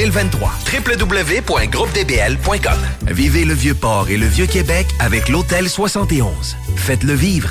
2023. www.groupedbl.com. Vivez le Vieux-Port et le Vieux-Québec avec l'Hôtel 71. Faites-le vivre.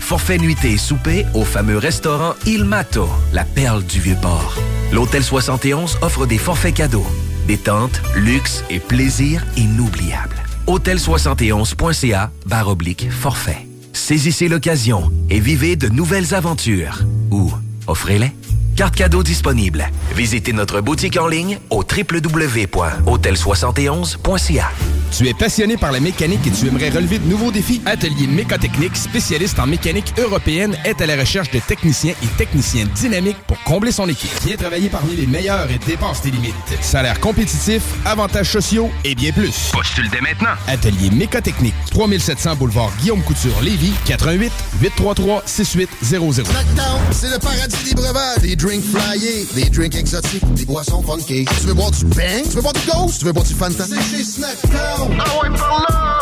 Forfait nuitée et souper au fameux restaurant Il Mato, la perle du Vieux-Port. L'Hôtel 71 offre des forfaits cadeaux, détente, luxe et plaisir inoubliables. Hôtel71.ca barre oblique forfait. Saisissez l'occasion et vivez de nouvelles aventures. Ou offrez-les. Carte cadeau disponible. Visitez notre boutique en ligne au www.hôtel71.ca. Tu es passionné par la mécanique et tu aimerais relever de nouveaux défis? Atelier Mécotechnique, spécialiste en mécanique européenne, est à la recherche de techniciens et techniciennes dynamiques pour combler son équipe. Viens travailler parmi les meilleurs et dépasse tes limites. Salaire compétitif, avantages sociaux et bien plus. Postule dès maintenant. Atelier Mécotechnique, 3700 boulevard Guillaume Couture, Lévis, 88 833 6800. Snackdown, c'est le paradis des breuvages. Des drinks flyés, des drinks exotiques, des boissons funky. Tu veux boire du bang? Tu veux boire du ghost? Tu veux boire du Fanta? C'est chez Snackdown. Ah ouais, par là!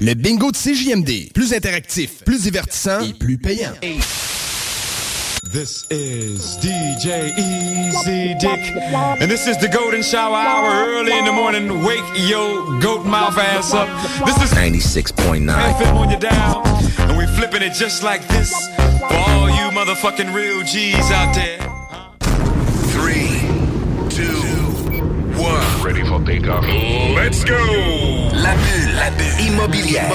Le bingo de CJMD. Plus interactif, plus divertissant et plus payant. This is DJ Easy Dick, and this is the Golden Shower Hour early in the morning. Wake your goat mouth ass up. This is 96.9. FM on your dial, and flipping it just like this for all you motherfucking real G's out there. One. Ready for takeoff? Let's go! La bulle, la bulle immobilière.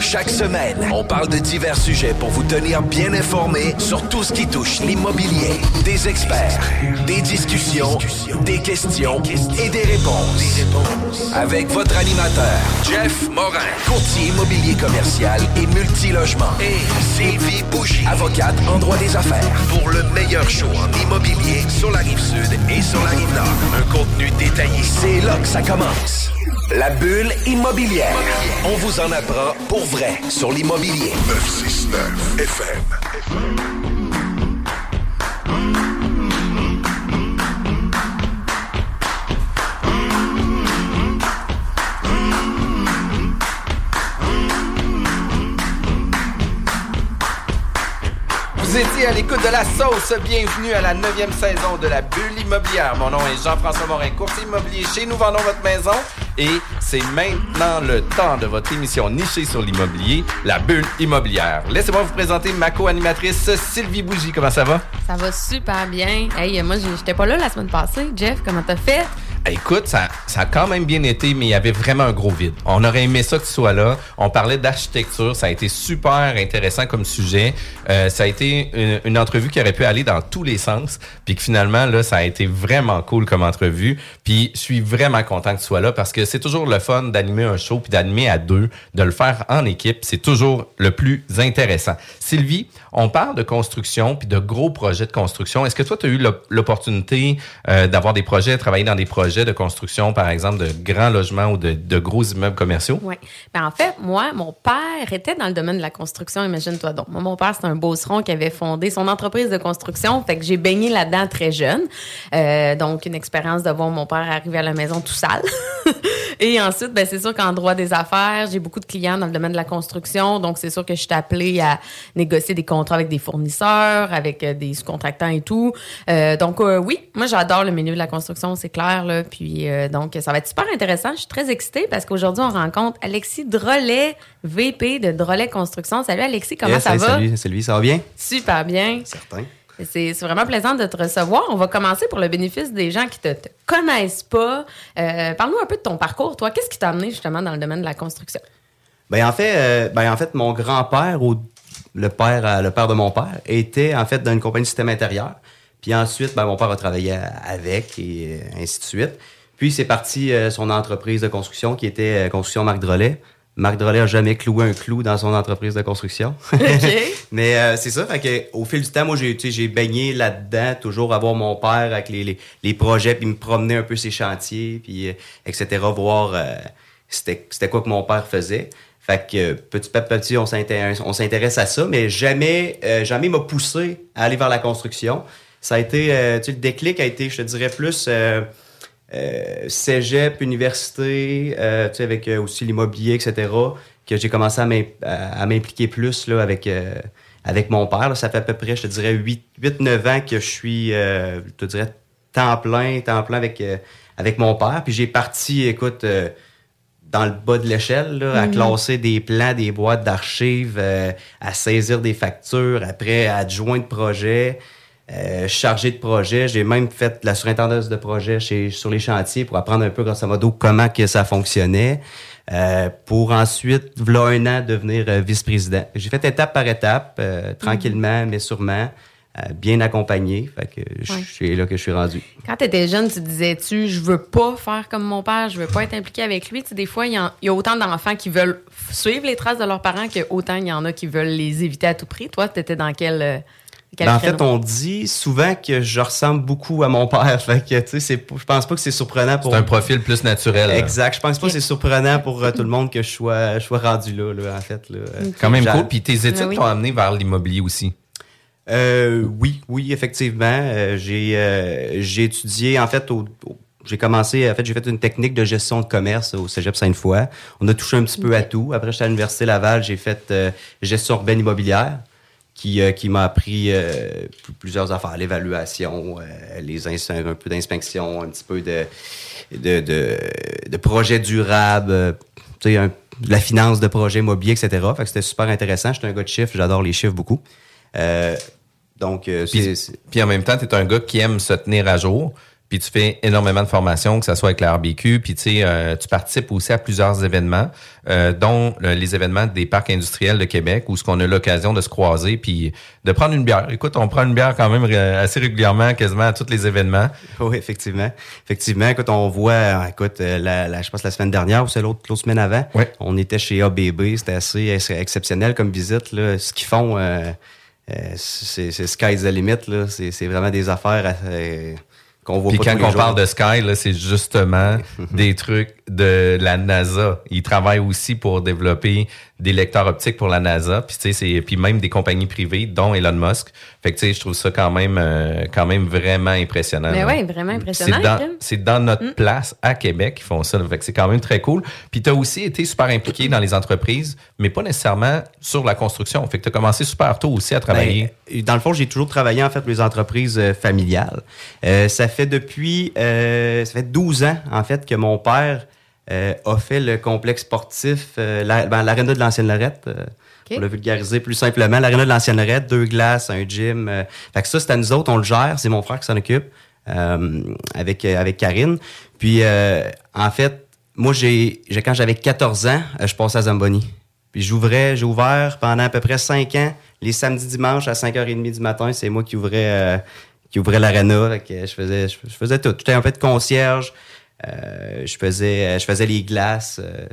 Chaque semaine, on parle de divers sujets pour vous tenir bien informés sur tout ce qui touche l'immobilier. Des experts, des discussions, des questions et des réponses. Avec votre animateur, Jeff Morin, courtier immobilier commercial et multilogement. Et Sylvie Bougie, avocate en droit des affaires. Pour le meilleur show en immobilier sur la rive sud et sur la rive nord. Un contenu détaillé. C'est là que ça commence. La bulle immobilière. On vous en apprend pour vrai sur l'immobilier. 969 FM. À l'écoute de la sauce. Bienvenue à la neuvième saison de la bulle immobilière. Mon nom est Jean-François Morin, courtier immobilier chez Nous Vendons Votre Maison. Et c'est maintenant le temps de votre émission nichée sur l'immobilier, la bulle immobilière. Laissez-moi vous présenter ma co-animatrice Sylvie Bougie. Comment ça va? Ça va super bien. Hey, moi, j'étais pas là la semaine passée. Jeff, comment t'as fait? Écoute, ça, ça a quand même bien été, mais il y avait vraiment un gros vide. On aurait aimé ça que tu sois là. On parlait d'architecture. Ça a été super intéressant comme sujet. Euh, ça a été une, une entrevue qui aurait pu aller dans tous les sens. Puis que finalement, là, ça a été vraiment cool comme entrevue. Puis je suis vraiment content que tu sois là parce que c'est toujours le fun d'animer un show puis d'animer à deux, de le faire en équipe. C'est toujours le plus intéressant. Sylvie, on parle de construction puis de gros projets de construction. Est-ce que toi, tu as eu l'op- l'opportunité euh, d'avoir des projets, de travailler dans des projets de construction, par exemple, de grands logements ou de, de gros immeubles commerciaux? Oui. Ben, en fait, moi, mon père était dans le domaine de la construction, imagine-toi donc. Moi, mon père, c'est un beauceron qui avait fondé son entreprise de construction. Fait que j'ai baigné là-dedans très jeune. Euh, donc, une expérience de voir mon père arriver à la maison tout sale. Et ensuite, ben, c'est sûr qu'en droit des affaires, j'ai beaucoup de clients dans le domaine de la construction. Donc, c'est sûr que je suis appelée à négocier des contrats avec des fournisseurs, avec euh, des sous-contractants et tout. Euh, donc, euh, oui, moi, j'adore le milieu de la construction, c'est clair. Là. Puis, euh, donc, ça va être super intéressant. Je suis très excitée parce qu'aujourd'hui, on rencontre Alexis Drolet, VP de Drolet Construction. Salut, Alexis, comment Yes, ça hey, va? Salut, Sylvie, ça va bien? Super bien. Certain. C'est vraiment plaisant de te recevoir. On va commencer pour le bénéfice des gens qui te, te connaissent pas. Parle-nous un peu de ton parcours, toi. Qu'est-ce qui t'a amené justement dans le domaine de la construction? Ben en fait, euh, ben en fait, mon grand-père ou le père, euh, le père de mon père était en fait dans une compagnie de système intérieur. Puis ensuite, ben, mon père a travaillé avec et euh, ainsi de suite. Puis c'est parti euh, son entreprise de construction qui était euh, Construction Marc Drolet. Marc Drolet a jamais cloué un clou dans son entreprise de construction. Mais euh, c'est ça, fait que, au fil du temps, moi, j'ai tu sais, j'ai baigné là-dedans, toujours avoir mon père avec les, les, les projets, puis me promener un peu ses chantiers, puis euh, etc., voir euh, c'était c'était quoi que mon père faisait. Fait que euh, petit à petit, on s'intéresse à ça, mais jamais, euh, jamais m'a poussé à aller vers la construction. Ça a été, euh, tu sais, le déclic a été, je te dirais, plus euh, euh, cégep, université, euh, tu sais, avec aussi l'immobilier, etc., que j'ai commencé à m'im- à à m'impliquer plus là, avec, avec mon père. là. Ça fait à peu près, je te dirais, 8-9 ans que je suis, je te dirais, temps plein, temps plein avec, avec mon père. Puis j'ai parti, écoute, dans le bas de l'échelle, là, à Mhm. classer des plans, des boîtes d'archives, euh, à saisir des factures, après adjoint de projet, euh, chargé de projet. J'ai même fait la surintendance de projet chez, sur les chantiers pour apprendre un peu, grosso modo, comment que ça fonctionnait. euh, pour ensuite, voilà un an, devenir vice-président. J'ai fait étape par étape, euh, tranquillement, mais sûrement, bien accompagné. Fait que je Ouais. suis là que je suis rendu. Quand tu étais jeune, tu disais-tu, je veux pas faire comme mon père, je veux pas être impliqué avec lui? Tu sais, des fois, il y, a autant d'enfants qui veulent suivre les traces de leurs parents que autant il y en a qui veulent les éviter à tout prix. Toi, tu étais dans quel. euh, quel Ben, en fait, on dit souvent que je ressemble beaucoup à mon père. Fait que, tu sais, je pense pas que c'est surprenant pour. C'est un profil plus naturel. Exact. Je pense pas que c'est surprenant pour euh, tout le monde que je sois, je sois rendu là, là, en fait. Là. Euh, Quand même cool. Puis tes études Ah oui. t'ont amené vers l'immobilier aussi. Euh, oui, oui, effectivement. Euh, j'ai, euh, j'ai étudié, en fait, au, au- j'ai commencé, en fait, j'ai fait une technique de gestion de commerce au Cégep Sainte-Foy. On a touché un petit peu à tout. Après, j'étais à l'Université Laval, j'ai fait euh, gestion urbaine immobilière qui, euh, qui m'a appris euh, plusieurs affaires, l'évaluation, euh, les un peu d'inspection, un petit peu de, de, de, de euh, tu sais, un- la finance de projets immobiliers, etc. Fait que c'était super intéressant. J'étais un gars de chiffres, j'adore les chiffres beaucoup. Euh, donc, euh, Puis, puis en même temps, tu es un gars qui aime se tenir à jour. Puis tu fais énormément de formations, que ce soit avec la RBQ. Puis tu sais, euh, tu participes aussi à plusieurs événements, dont les événements des parcs industriels de Québec, où ce qu'on a l'occasion de se croiser, puis de prendre une bière. Écoute, on prend une bière quand même assez régulièrement, quasiment à tous les événements. Oui, effectivement. Effectivement, écoute, on voit, écoute, la, la- je pense la semaine dernière ou c'est l'autre l'autre semaine avant, on était chez ABB, c'était assez ex- exceptionnel comme visite. Là. Ce qu'ils font, euh, c'est c'est sky's the limit. là. C'est c'est vraiment des affaires euh, qu'on voit Puis pas quand tous les on jours. parle de Sky, là, c'est justement des trucs de la NASA. Ils travaillent aussi pour développer des lecteurs optiques pour la NASA, puis tu sais, c'est puis même des compagnies privées, dont Elon Musk. Fait que tu sais, je trouve ça quand même euh, quand même vraiment impressionnant. Mais ouais, vraiment impressionnant, C'est dans, Kim. c'est dans notre Mm. place à Québec qu'ils font ça. Fait que c'est quand même très cool. Puis tu as aussi été super impliqué dans les entreprises, mais pas nécessairement sur la construction. Fait que tu as commencé super tôt aussi à travailler. Ben, dans le fond, j'ai toujours travaillé en fait pour les entreprises euh, familiales. Euh, ça fait depuis euh, ça fait 12 ans en fait que mon père a fait le complexe sportif, euh, la- ben, l'aréna de l'ancienne Lorette. euh, Pour le vulgariser plus simplement, l'aréna de l'ancienne Lorette, deux glaces, un gym. euh, fait que ça, c'est à nous autres, on le gère. C'est mon frère qui s'en occupe. euh, avec euh, avec Karine Puis, euh, en fait, moi, j'ai, j'ai- quand j'avais 14 ans, euh, je passais à Zamboni. Puis, j'ouvrais, j'ai ouvert pendant à peu près 5 ans, les samedis, dimanches à 5h30 du matin. C'est moi qui ouvrais, euh, qui ouvrais l'arena. Fait Je faisais, je, faisais tout. J'étais peu de concierge. Euh, je faisais, euh, je faisais les glaces. euh,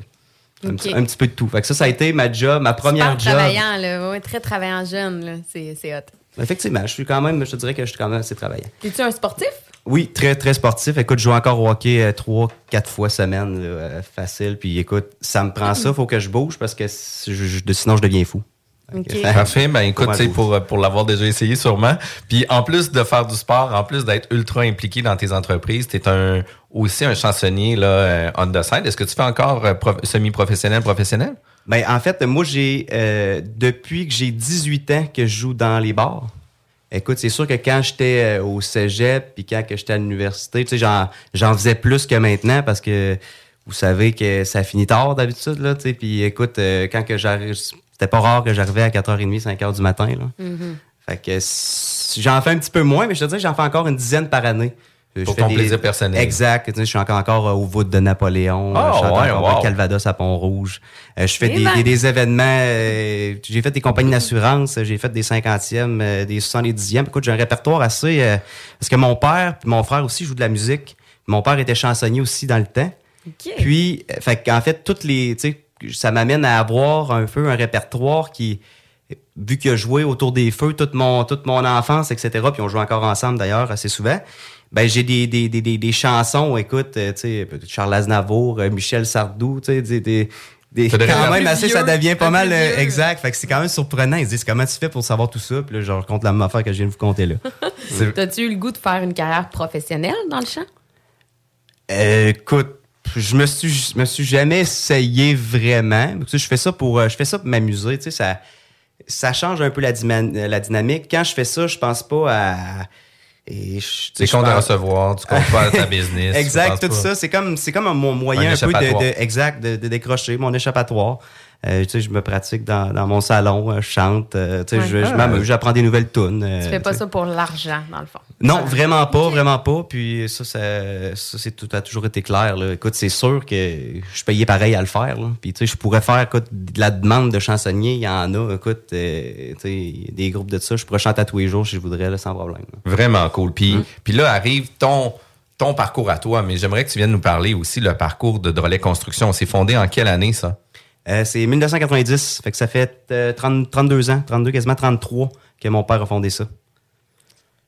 un, petit, un petit peu de tout. Fait que ça, ça a été ma job, ma première job. travaillant, là. Ouais, très travaillant jeune. C'est hot. Effectivement, je suis quand même, je te dirais que je suis quand même assez travaillant. Es-tu un sportif? Oui, très, très sportif. Écoute, je joue encore au hockey trois, quatre fois semaine, là, facile. Puis écoute, ça me prend ça, faut que je bouge parce que si je- je- sinon je deviens fou. Ok. Parfait. Ben, écoute, sais, mal pour, pour l'avoir déjà essayé sûrement. Puis en plus de faire du sport, en plus d'être ultra impliqué dans tes entreprises, tu es un, aussi un chansonnier là, euh, on the side. Est-ce que tu fais encore euh, prof- semi-professionnel, professionnel? Ben, en fait, moi, j'ai euh, depuis que j'ai 18 ans que je joue dans les bars. Écoute, c'est sûr que quand j'étais euh, au cégep puis quand que j'étais à l'université, tu sais, j'en, j'en faisais plus que maintenant parce que vous savez que ça finit tard d'habitude, là, tu sais. Puis écoute, euh, quand que j'arrive, c'était pas rare que j'arrivais à 4h30, 5h du matin, là. Mhm. Fait que j'en fais un petit peu moins, mais je te dis que j'en fais encore une dizaine par année. Euh, Pour je fais ton plaisir personnel. Exact. Tu sais, Je suis encore, encore euh, au voûte de Napoléon. Ah, je ouais, encore wow. au Calvados à Pont-Rouge. Euh, je fais Eh des, ben. des, des événements. euh, j'ai fait des compagnies d'assurance. J'ai fait des 50e, euh, des 70e. Écoute, j'ai un répertoire assez... parce que mon père puis mon frère aussi jouent de la musique. Mon père était chansonnier aussi dans le temps. Puis, fait qu'en fait, toutes les, tu sais, ça m'amène à avoir un peu un répertoire qui, vu que je jouais autour des feux toute mon, toute mon enfance, etc., puis on joue encore ensemble d'ailleurs assez souvent, ben j'ai des, des, des, des, des chansons, écoute, euh, tu sais, peut-être Charles Aznavour, euh, Michel Sardou, tu sais, des, des, quand même assez, ça devient pas mal euh, vieux. exact. Fait que c'est quand même surprenant. Ils se disent comment tu fais pour savoir tout ça, puis là, je raconte la même affaire que je viens de vous conter là. T'as-tu eu le goût de faire une carrière professionnelle dans le chant? Euh, écoute, je me suis, je me suis jamais essayé vraiment. Tu sais, je fais ça pour, euh, je fais ça pour m'amuser. Tu sais, ça, ça change un peu la, dynamique. Quand je fais ça, je pense pas à. et je- tu comptes de pense- recevoir, tu comptes pas à ta business. Exact, tout pas. ça, c'est comme, c'est comme mon moyen Un un, peu de, exact, de, de décrocher, mon échappatoire. Euh, tu sais, je me pratique dans, dans mon salon, euh, je chante, euh, tu sais, Ouais. je, je Ah. m'amuse, j'apprends des nouvelles tunes. euh, Tu fais pas ça pour l'argent, dans le fond. Non, vraiment pas, vraiment pas. Puis ça, ça, ça c'est tout a toujours été clair. Là. Écoute, c'est sûr que je suis payé pareil à le faire. Là. Puis tu sais, je pourrais faire écoute, de la demande de chansonnier, il y en a. Écoute, euh, tu sais, des groupes de ça, je pourrais chanter à tous les jours si je voudrais, là, sans problème. là. Vraiment cool. Puis, puis là arrive ton, ton parcours à toi, mais j'aimerais que tu viennes nous parler aussi le parcours de Drolet Construction. C'est fondé en quelle année, ça? Euh, c'est 1990, fait que ça fait euh, 30 32 ans, 32, quasiment 33 que mon père a fondé ça.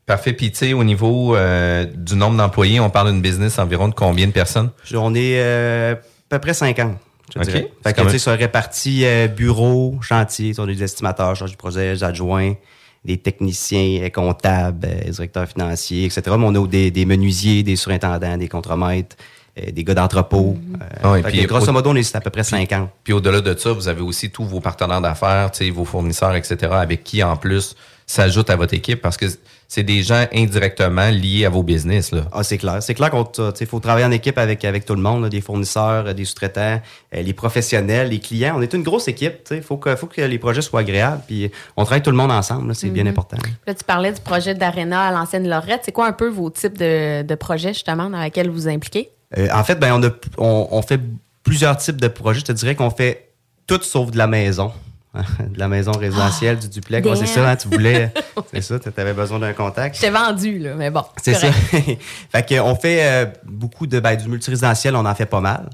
Parfait. Puis, tu sais, au niveau euh, du nombre d'employés, on parle d'une business environ de combien de personnes? On est euh, à peu près 50. Je te Ok. dirais. Fait que, tu sais, ça réparti euh, bureau, chantier, on a des estimateurs, chargés de projet, des adjoints, des techniciens, euh, comptables, euh, directeurs financiers, etc. Mais on a des, des menuisiers, des surintendants, des contremaîtres, euh, des gars d'entrepôt. Euh, Ah puis grosso modo, on est à peu près 50. Puis au-delà de ça, vous avez aussi tous vos partenaires d'affaires, tu sais, vos fournisseurs, etc., avec qui, en plus, s'ajoutent à votre équipe parce que c'est des gens indirectement liés à vos business, là. Ah, c'est clair. C'est clair qu'il faut travailler en équipe avec, avec tout le monde, là, des fournisseurs, euh, des sous-traitants, euh, les professionnels, les clients. On est une grosse équipe. Il faut que, faut que les projets soient agréables. Puis on travaille tout le monde ensemble. là, C'est bien important. Là, tu parlais du projet d'Arena à l'ancienne Lorette. C'est quoi un peu vos types de, de projets, justement, dans lesquels vous vous impliquez? Euh, en fait, ben, on, a, on, on fait plusieurs types de projets. Je te dirais qu'on fait tout sauf de la maison. de la maison résidentielle, du duplex. Ouais, c'est ça, hein, tu voulais. c'est ça, tu avais besoin d'un contact. Je t'ai vendu, là, mais bon. C'est ça. fait que on fait euh, beaucoup de ben, du multirésidentiel, on en fait pas mal.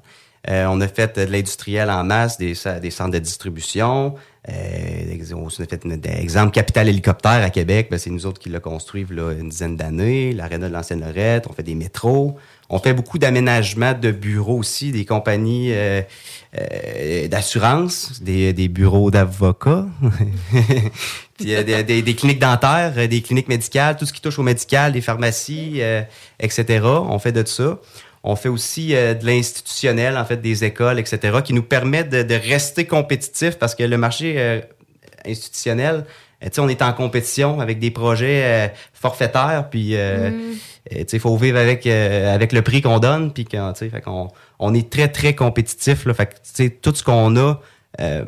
Euh, on a fait de l'industriel en masse, des, centres de distribution. Euh, on a fait des exemples Capital Hélicoptère à Québec, ben, c'est nous autres qui l'a construit là, une dizaine d'années. L'aréna de l'ancienne Lorette, on fait des métros. On fait beaucoup d'aménagements de bureaux aussi, des compagnies euh, euh, d'assurance, des, bureaux d'avocats, des, cliniques dentaires, euh, des cliniques médicales, tout ce qui touche au médical, des pharmacies, etc. On fait de ça. On fait aussi de l'institutionnel, en fait, des écoles, etc., qui nous permettent de, rester compétitifs parce que le marché institutionnel, on est en compétition avec des projets euh, forfaitaires, puis euh, euh, tu sais, il faut vivre avec euh, avec le prix qu'on donne, puis quand, tu sais, fait qu'on on est très très compétitif, là, fait que tu sais, tout ce qu'on a, euh,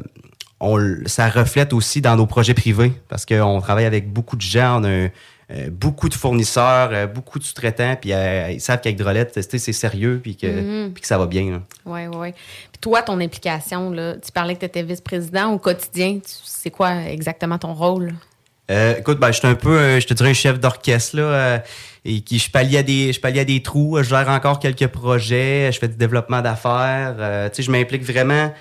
on, ça reflète aussi dans nos projets privés parce qu'on travaille avec beaucoup de gens, on a un, euh, beaucoup de fournisseurs, euh, beaucoup de sous-traitants, puis euh, ils savent qu'avec sais, c'est sérieux, puis que, Mhm. puis que ça va bien. Oui, oui, oui. Puis toi, ton implication, là, tu parlais que tu étais vice-président au quotidien. C'est quoi exactement ton rôle? Euh, écoute, ben, je suis un peu, euh, je te dirais, un chef d'orchestre, là, euh, et qui, je pallie à des, je pallie à des trous, je gère encore quelques projets, je fais du développement d'affaires, euh, tu sais, je m'implique vraiment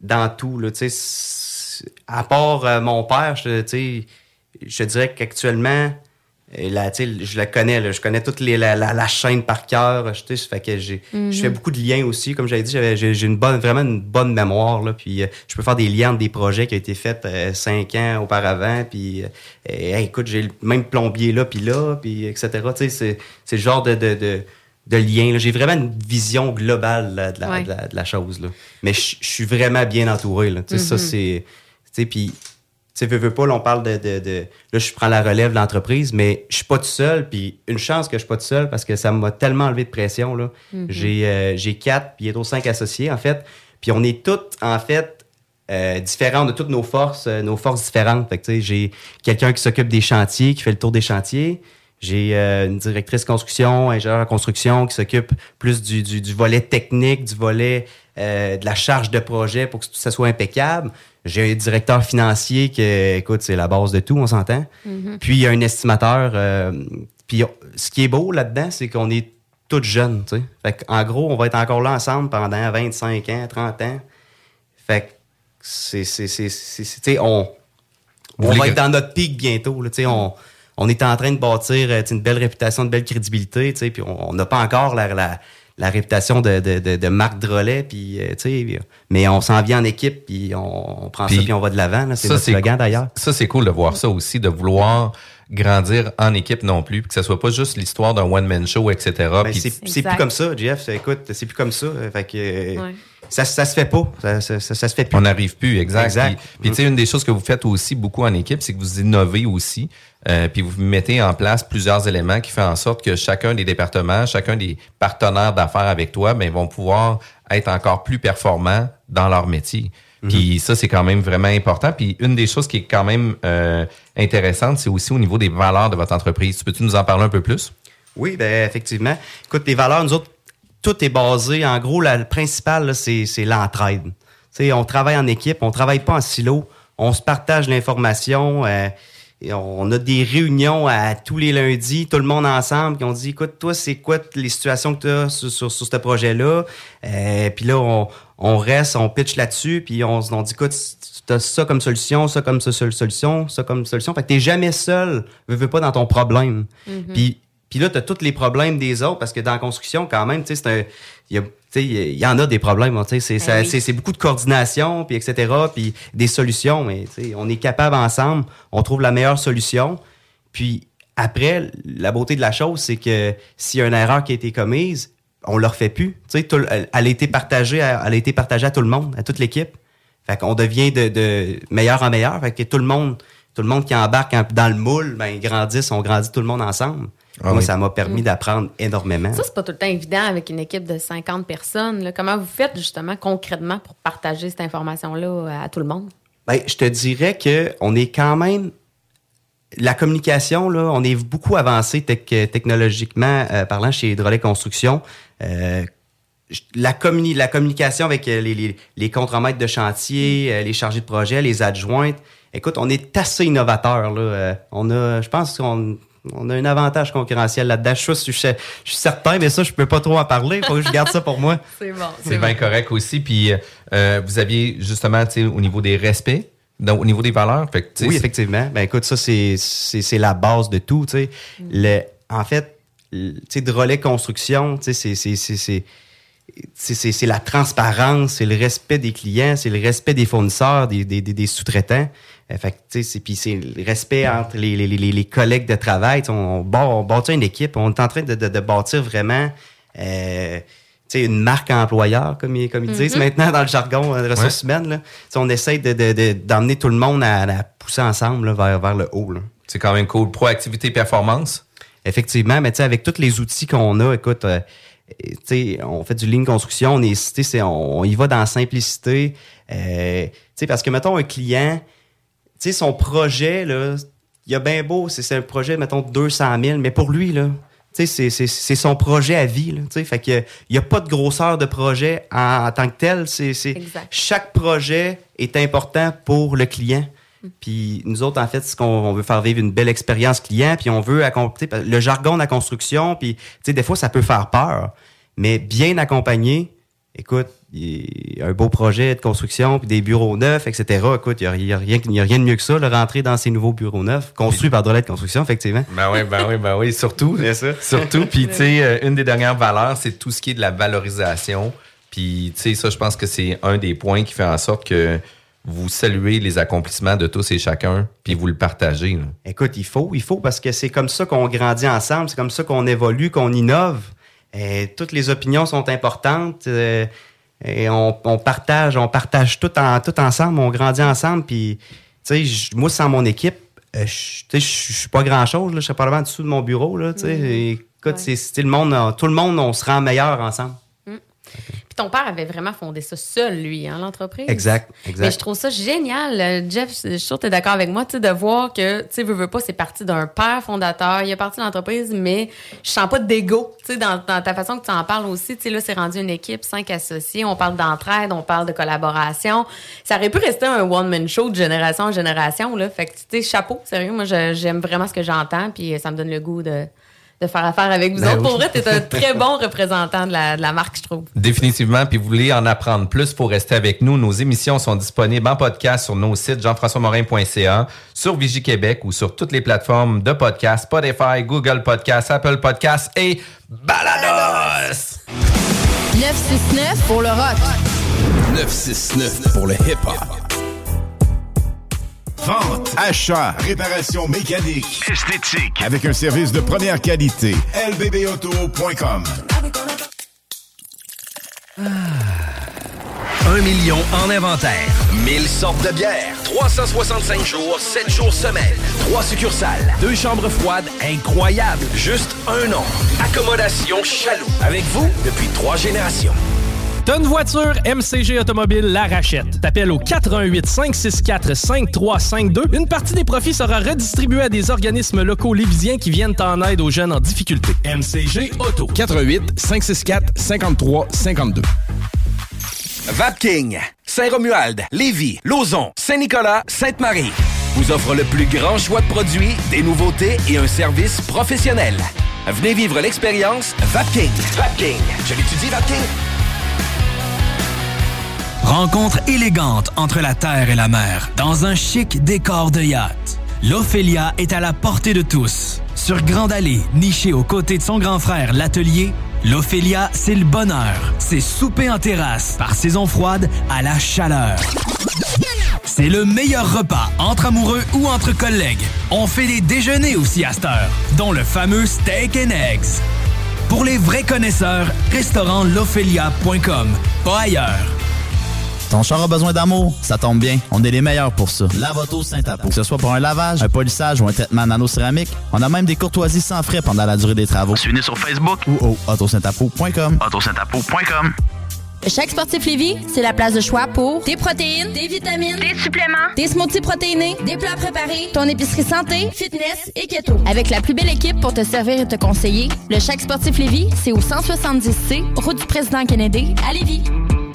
dans tout, là, tu sais, à part euh, mon père, je, tu sais, je te dirais qu'actuellement, euh, là, tu sais, je la connais, là, je connais toute les, la, la, la chaîne par cœur, fait que j'ai, Mhm. je fais beaucoup de liens aussi, comme j'avais dit, j'avais- j'ai j'ai une bonne, vraiment une bonne mémoire, là, puis euh, je peux faire des liens entre des projets qui ont été faits euh, cinq ans auparavant, puis euh, hey, écoute, j'ai le même plombier là, puis là, puis etc. Tu sais, c'est c'est le genre de, de, de, de lien. là. J'ai vraiment une vision globale là, de, la, Ouais. de, la, de la chose. Là. Mais je suis vraiment bien entouré. Là. Tu sais, Ça, Mhm. c'est... Tu sais, puis... Tu sais, veux, veux pas, là, on parle de, de, de- Là, je prends la relève de l'entreprise, mais je suis pas tout seul. Puis une chance que je suis pas tout seul parce que ça m'a tellement enlevé de pression. Là. Mhm. J'ai euh, j'ai quatre, bientôt cinq associés, en fait. Puis on est toutes, en fait, euh, différents de toutes nos forces, euh, nos forces différentes. Fait que, tu sais, j'ai quelqu'un qui s'occupe des chantiers, qui fait le tour des chantiers. J'ai euh, une directrice construction, ingénieur en construction qui s'occupe plus du, du, du volet technique, du volet euh, de la charge de projet pour que tout ça soit impeccable. J'ai un directeur financier qui, écoute, c'est la base de tout, on s'entend. Mhm. Puis il y a un estimateur. euh, puis ce qui est beau là-dedans, c'est qu'on est toutes jeunes, tu sais. Fait en gros, on va être encore là ensemble pendant 25 ans, 30 ans. Fait que c'est, c'est, c'est, c'est- c'est- tu sais, on, on va que- être dans notre pic bientôt, là, tu sais, on, on est en train de bâtir euh, une belle réputation, une belle crédibilité, tu sais, puis on on n'a pas encore la, la, la réputation de, de, de, de Marc Drolet, puis, euh, tu sais, mais on s'en vient en équipe, puis on, on prend ça, Puis on va de l'avant, là, c'est ça, notre slogan cool. d'ailleurs. Ça, c'est cool de voir ça aussi, de vouloir grandir en équipe non plus, puis que ce soit pas juste l'histoire d'un one-man show, etc. Ben, Puis- c'est c'est plus comme ça, Jeff. Écoute, c'est plus comme ça. Fait que, euh, Ouais. Ça, ça se fait pas. Ça, ça, ça- ça se fait plus. On n'arrive plus, exact. Exact. Puis, puis, tu sais, une des choses que vous faites aussi beaucoup en équipe, c'est que vous innovez aussi. euh, puis vous mettez en place plusieurs éléments qui font en sorte que chacun des départements, chacun des partenaires d'affaires avec toi, ben, vont pouvoir être encore plus performants dans leur métier. Puis ça, c'est quand même vraiment important. Puis une des choses qui est quand même euh, intéressante, c'est aussi au niveau des valeurs de votre entreprise. Peux-tu nous en parler un peu plus? Oui, ben effectivement. Écoute, les valeurs, nous autres, tout est basé. En gros, la, le principal, c'est l'entraide. Tu sais, on travaille en équipe, on travaille pas en silo. On se partage l'information. euh, on a des réunions à tous les lundis, tout le monde ensemble, qui ont dit, écoute, toi, c'est quoi les situations que tu as sur, sur, sur ce projet-là? Euh, puis là, on, on reste, on pitch là-dessus, puis on, on dit, écoute, tu as ça comme solution, ça comme so- sol- solution, ça comme solution. Fait que t'es jamais seul, veux, veux pas, dans ton problème. Mhm. Puis puis là, tu as tous les problèmes des autres, parce que dans la construction, quand même, tu sais. Il y, en a des problèmes, hein, sais, c'est oui. beaucoup de coordination, puis etc., puis des solutions, mais on est capable ensemble, on trouve la meilleure solution. Puis après, la beauté de la chose, c'est que s'il y a une erreur qui a été commise, on ne le refait plus. Tu sais, tout le- elle, a été partagée, à- elle a été partagée à tout le monde, à toute l'équipe. Fait qu'on devient de, de meilleur en meilleur. Fait que tout le monde, tout le monde qui embarque dans le moule, ben, ils grandissent, on grandit tout le monde ensemble. Ah Moi, oui. ça m'a permis Mm. d'apprendre énormément. Ça, c'est pas tout le temps évident avec une équipe de 50 personnes. là. Comment vous faites justement concrètement pour partager cette information-là euh, à tout le monde? Ben, je te dirais que on est quand même la communication là, on est beaucoup avancé tec- technologiquement euh, parlant chez Hydrolet Construction. Euh, la, communi- la communication avec les, les, les contremaîtres de chantier, euh, les chargés de projet, les adjointes. Écoute, on est assez innovateur là. Euh, on a, je pense qu'on on a un avantage concurrentiel là-dedans. Je suis, je suis- je suis certain, mais ça, je peux pas trop en parler. Faut que je garde ça pour moi. C'est bon. C'est bien correct aussi. Puis euh, vous aviez justement, tu sais, au niveau des respects, donc au niveau des valeurs. Fait que, tu sais, Oui, effectivement. Ben écoute, ça, c'est, c'est, c'est la base de tout. tu sais. Le, en fait, le- tu sais, de relais construction, tu sais, c'est, c'est, c'est, c'est, c'est, c'est- c'est la transparence, c'est le respect des clients, c'est le respect des fournisseurs, des, des, des, des sous-traitants. Euh, fait que, tu sais, c'est, puis c'est le respect entre les, les, les, les collègues de travail. On, on, bâ- on bâtit une équipe, on est en train de, de, de bâtir vraiment euh, tu sais, une marque employeur, comme ils, comme ils disent Mhm. maintenant dans le jargon euh, ressources Ouais. humaines. Là. On essaye de, de, de- d'emmener tout le monde à, à pousser ensemble là, vers, vers le haut. C'est quand même cool. Proactivité, performance? Effectivement, mais tu sais, avec tous les outils qu'on a, écoute, euh, tu sais, on fait du ligne construction, on est, tu sais, c'est- on, on y va dans la simplicité. Euh, tu sais, parce que mettons un client, sais, son projet là, il a bien beau, c'est un projet, mettons, de 200 000, mais pour lui, là, tu sais, c'est- c'est c'est son projet à vie, là, tu sais. Fait que, il n'y a pas de grosseur de projet en, en tant que tel. C'est, chaque projet est important pour le client. Puis nous autres, en fait, c'est qu'on on veut faire vivre une belle expérience client, puis on veut le jargon de la construction, puis tu sais, des fois, ça peut faire peur, mais bien accompagné, écoute, il y a un beau projet de construction, puis des bureaux neufs, etc. Écoute, il n'y a, a rien il y a rien de mieux que ça, le rentrer dans ces nouveaux bureaux neufs, construits par Drolet de Construction, effectivement. Ben oui, ben oui, ben oui, surtout. C'est ça. Surtout, puis tu sais, euh, une des dernières valeurs, c'est tout ce qui est de la valorisation. Puis tu sais, ça, je pense que c'est un des points qui fait en sorte que vous saluez les accomplissements de tous et chacun, puis vous le partagez. là. Écoute, il faut, il faut, parce que c'est comme ça qu'on grandit ensemble, c'est comme ça qu'on évolue, qu'on innove. Et toutes les opinions sont importantes. euh, et on, on partage, on partage tout, en, tout ensemble, on grandit ensemble. Puis, tu sais, moi, sans mon équipe, euh, je tu sais, je je suis pas grand-chose. Je serais probablement en dessous de mon bureau. Là, tu sais. Et Écoute, c'est- c'est le monde, euh, tout le monde, on se rend meilleur ensemble. Puis ton père avait vraiment fondé ça seul, lui, hein, l'entreprise? Exact, exact. Mais je trouve ça génial. Euh, Jeff, je suis sûre que tu es d'accord avec moi, tu sais, de voir que, tu sais, veux, veux pas, c'est parti d'un père fondateur. Il est parti de l'entreprise, mais je sens pas d'égo, tu sais, dans, dans ta façon que tu en parles aussi. Tu sais, là, c'est rendu une équipe, cinq associés. On parle d'entraide, on parle de collaboration. Ça aurait pu rester un one-man show de génération en génération, là. Fait que, tu sais, chapeau, sérieux. Moi, j'aime vraiment ce que j'entends, puis ça me donne le goût de, de faire affaire avec vous Ben autres. oui. Pour vrai, t'es un très bon représentant de la, de la marque, je trouve. Définitivement, puis vous voulez en apprendre plus pour rester avec nous, nos émissions sont disponibles en podcast sur nos sites jean-françois-morin.ca, sur Vigie Québec ou sur toutes les plateformes de podcast, Spotify, Google Podcast, Apple Podcast et Balados! 969 pour le rock. 969 pour le hip-hop. Vente, achat, réparation mécanique, esthétique, avec un service de première qualité. lbbauto.com. Un million en inventaire. 1000 sortes de bières. 365 jours, 7 jours semaine. 3 succursales. Deux chambres froides incroyables. Juste un nom. Accommodation Chaloux. Avec vous depuis trois générations. T'as une voiture, MCG Automobile la rachète. T'appelles au 418 564 5352. Une partie des profits sera redistribuée à des organismes locaux lévisiens qui viennent en aide aux jeunes en difficulté. MCG Auto. 88 564 53 52. Vapking, Saint-Romuald, Lévis, Lauson, Saint-Nicolas, Sainte-Marie vous offre le plus grand choix de produits, des nouveautés et un service professionnel. Venez vivre l'expérience Vapking. Vapking. Je l'étudie, Vapking. Rencontre élégante entre la terre et la mer, dans un chic décor de yacht. L'Ophélia est à la portée de tous. Sur Grande Allée, nichée aux côtés de son grand frère, l'Atelier, l'Ophélia, c'est le bonheur. C'est souper en terrasse, par saison froide à la chaleur. C'est le meilleur repas entre amoureux ou entre collègues. On fait des déjeuners aussi à cette heure, dont le fameux steak and eggs. Pour les vrais connaisseurs, restaurant l'Ophélia.com, pas ailleurs. Ton char a besoin d'amour? Ça tombe bien, on est les meilleurs pour ça. Lavoto Saint-Apo. Que ce soit pour un lavage, un polissage ou un traitement nano-céramique, on a même des courtoisies sans frais pendant la durée des travaux. Suivez-nous sur Facebook ou au autosaintapo.com. autosaintapo.com. Chaque sportif Lévis, c'est la place de choix pour des protéines, des vitamines, des suppléments, des smoothies protéinés, des plats préparés, ton épicerie santé, fitness et keto. Avec la plus belle équipe pour te servir et te conseiller, le Chaque sportif Lévis, c'est au 170C, route du président Kennedy, à Lévis.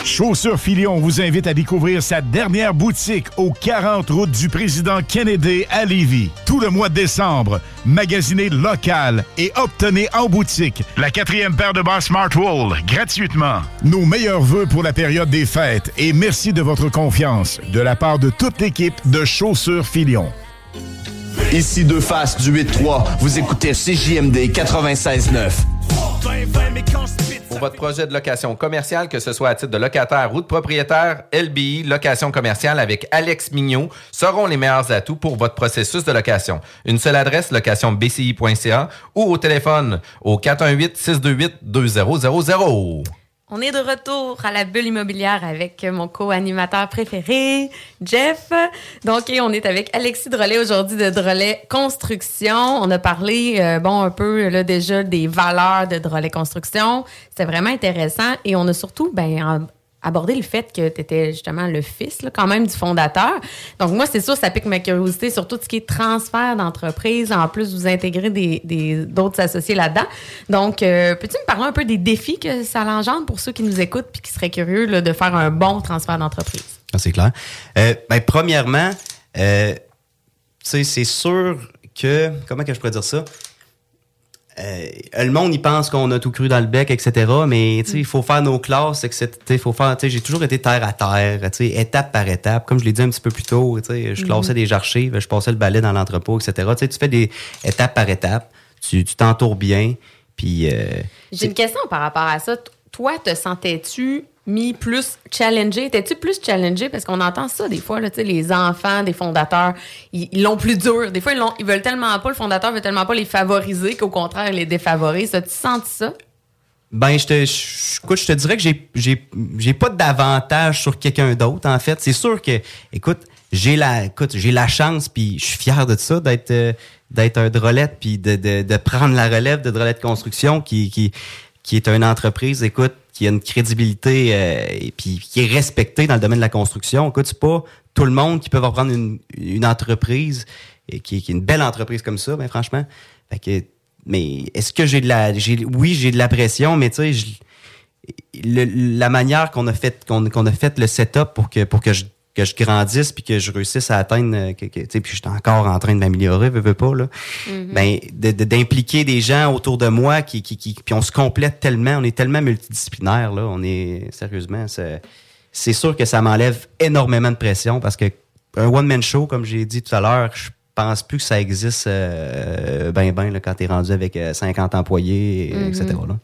Chaussures Filion vous invite à découvrir sa dernière boutique au 40 route du président Kennedy à Lévis. Tout le mois de décembre, magasinez local et obtenez en boutique la quatrième paire de bas Smartwool gratuitement. Nos meilleurs voeux pour la période des fêtes et merci de votre confiance de la part de toute l'équipe de Chaussures Filion. Ici Deux Faces du 8-3. Vous écoutez CJMD 96.9. Pour votre projet de location commerciale, que ce soit à titre de locataire ou de propriétaire, LBI Location commerciale avec Alex Mignot seront les meilleurs atouts pour votre processus de location. Une seule adresse, locationbci.ca ou au téléphone au 418-628-2000. On est de retour à la bulle immobilière avec mon co-animateur préféré, Jeff. Donc, on est avec Alexis Drolet aujourd'hui de Drolet Construction. On a parlé, euh, bon, un peu là, déjà des valeurs de Drolet Construction. C'était vraiment intéressant et on a surtout, ben, en- aborder le fait que tu étais justement le fils, quand même, du fondateur. Donc, moi, c'est sûr, ça pique ma curiosité sur tout ce qui est transfert d'entreprise. En plus, vous intégrez des, des- d'autres associés là-dedans. Donc, euh, peux-tu me parler un peu des défis que ça l'engendre pour ceux qui nous écoutent puis qui seraient curieux de faire un bon transfert d'entreprise? Ah, c'est clair. Euh, ben, premièrement, euh, c'est sûr que. Comment que je pourrais dire ça? Euh, le monde, il pense qu'on a tout cru dans le bec, etc. Mais tu sais, il faut faire nos classes, etc. Il faut faire. Tu sais, j'ai toujours été terre à terre, tu sais, étape par étape. Comme je l'ai dit un petit peu plus tôt, tu sais, je Mhm. classais des archives, je passais le balai dans l'entrepôt, etc. Tu sais, tu fais des étapes par étape. Tu t'entoures bien. Puis. euh, J'ai une question par rapport à ça. Toi, te sentais-tu mis plus challengé? Étais-tu plus challengé? Parce qu'on entend ça des fois, là, les enfants des fondateurs, ils l'ont plus dur. Des fois, ils, ils veulent tellement pas, le fondateur veut tellement pas les favoriser qu'au contraire, il les défavorise. As-tu senti ça? Ben, je te, écoute, je te dirais que j'ai, j'ai, pas d'avantage sur quelqu'un d'autre, en fait. C'est sûr que, écoute, j'ai la, écoute, j'ai la chance, puis je suis fier de ça, d'être, euh, un drolette, puis de, de, de prendre la relève de Drolette Construction, qui, qui, qui est une entreprise, écoute, qui a une crédibilité, euh, et qui est respectée dans le domaine de la construction. Écoute, c'est pas tout le monde qui peut reprendre une, une entreprise, et qui, est une belle entreprise comme ça, ben, franchement. Fait que, mais est-ce que j'ai de la, j'ai, oui, j'ai de la pression, mais tu sais, la manière qu'on a fait qu'on qu'on a fait le setup pour que pour que je que je grandisse puis que je réussisse à atteindre euh, que, que- tu sais puis je suis encore en train de m'améliorer veux, veux pas là Mhm. ben de- de- d'impliquer des gens autour de moi qui qui qui puis on se complète tellement on est tellement multidisciplinaire là on est sérieusement c'est c'est sûr que ça m'enlève énormément de pression parce que un one man show comme j'ai dit tout à l'heure je pense plus que ça existe euh, ben ben là, quand t'es rendu avec euh, 50 employés Mhm. etc là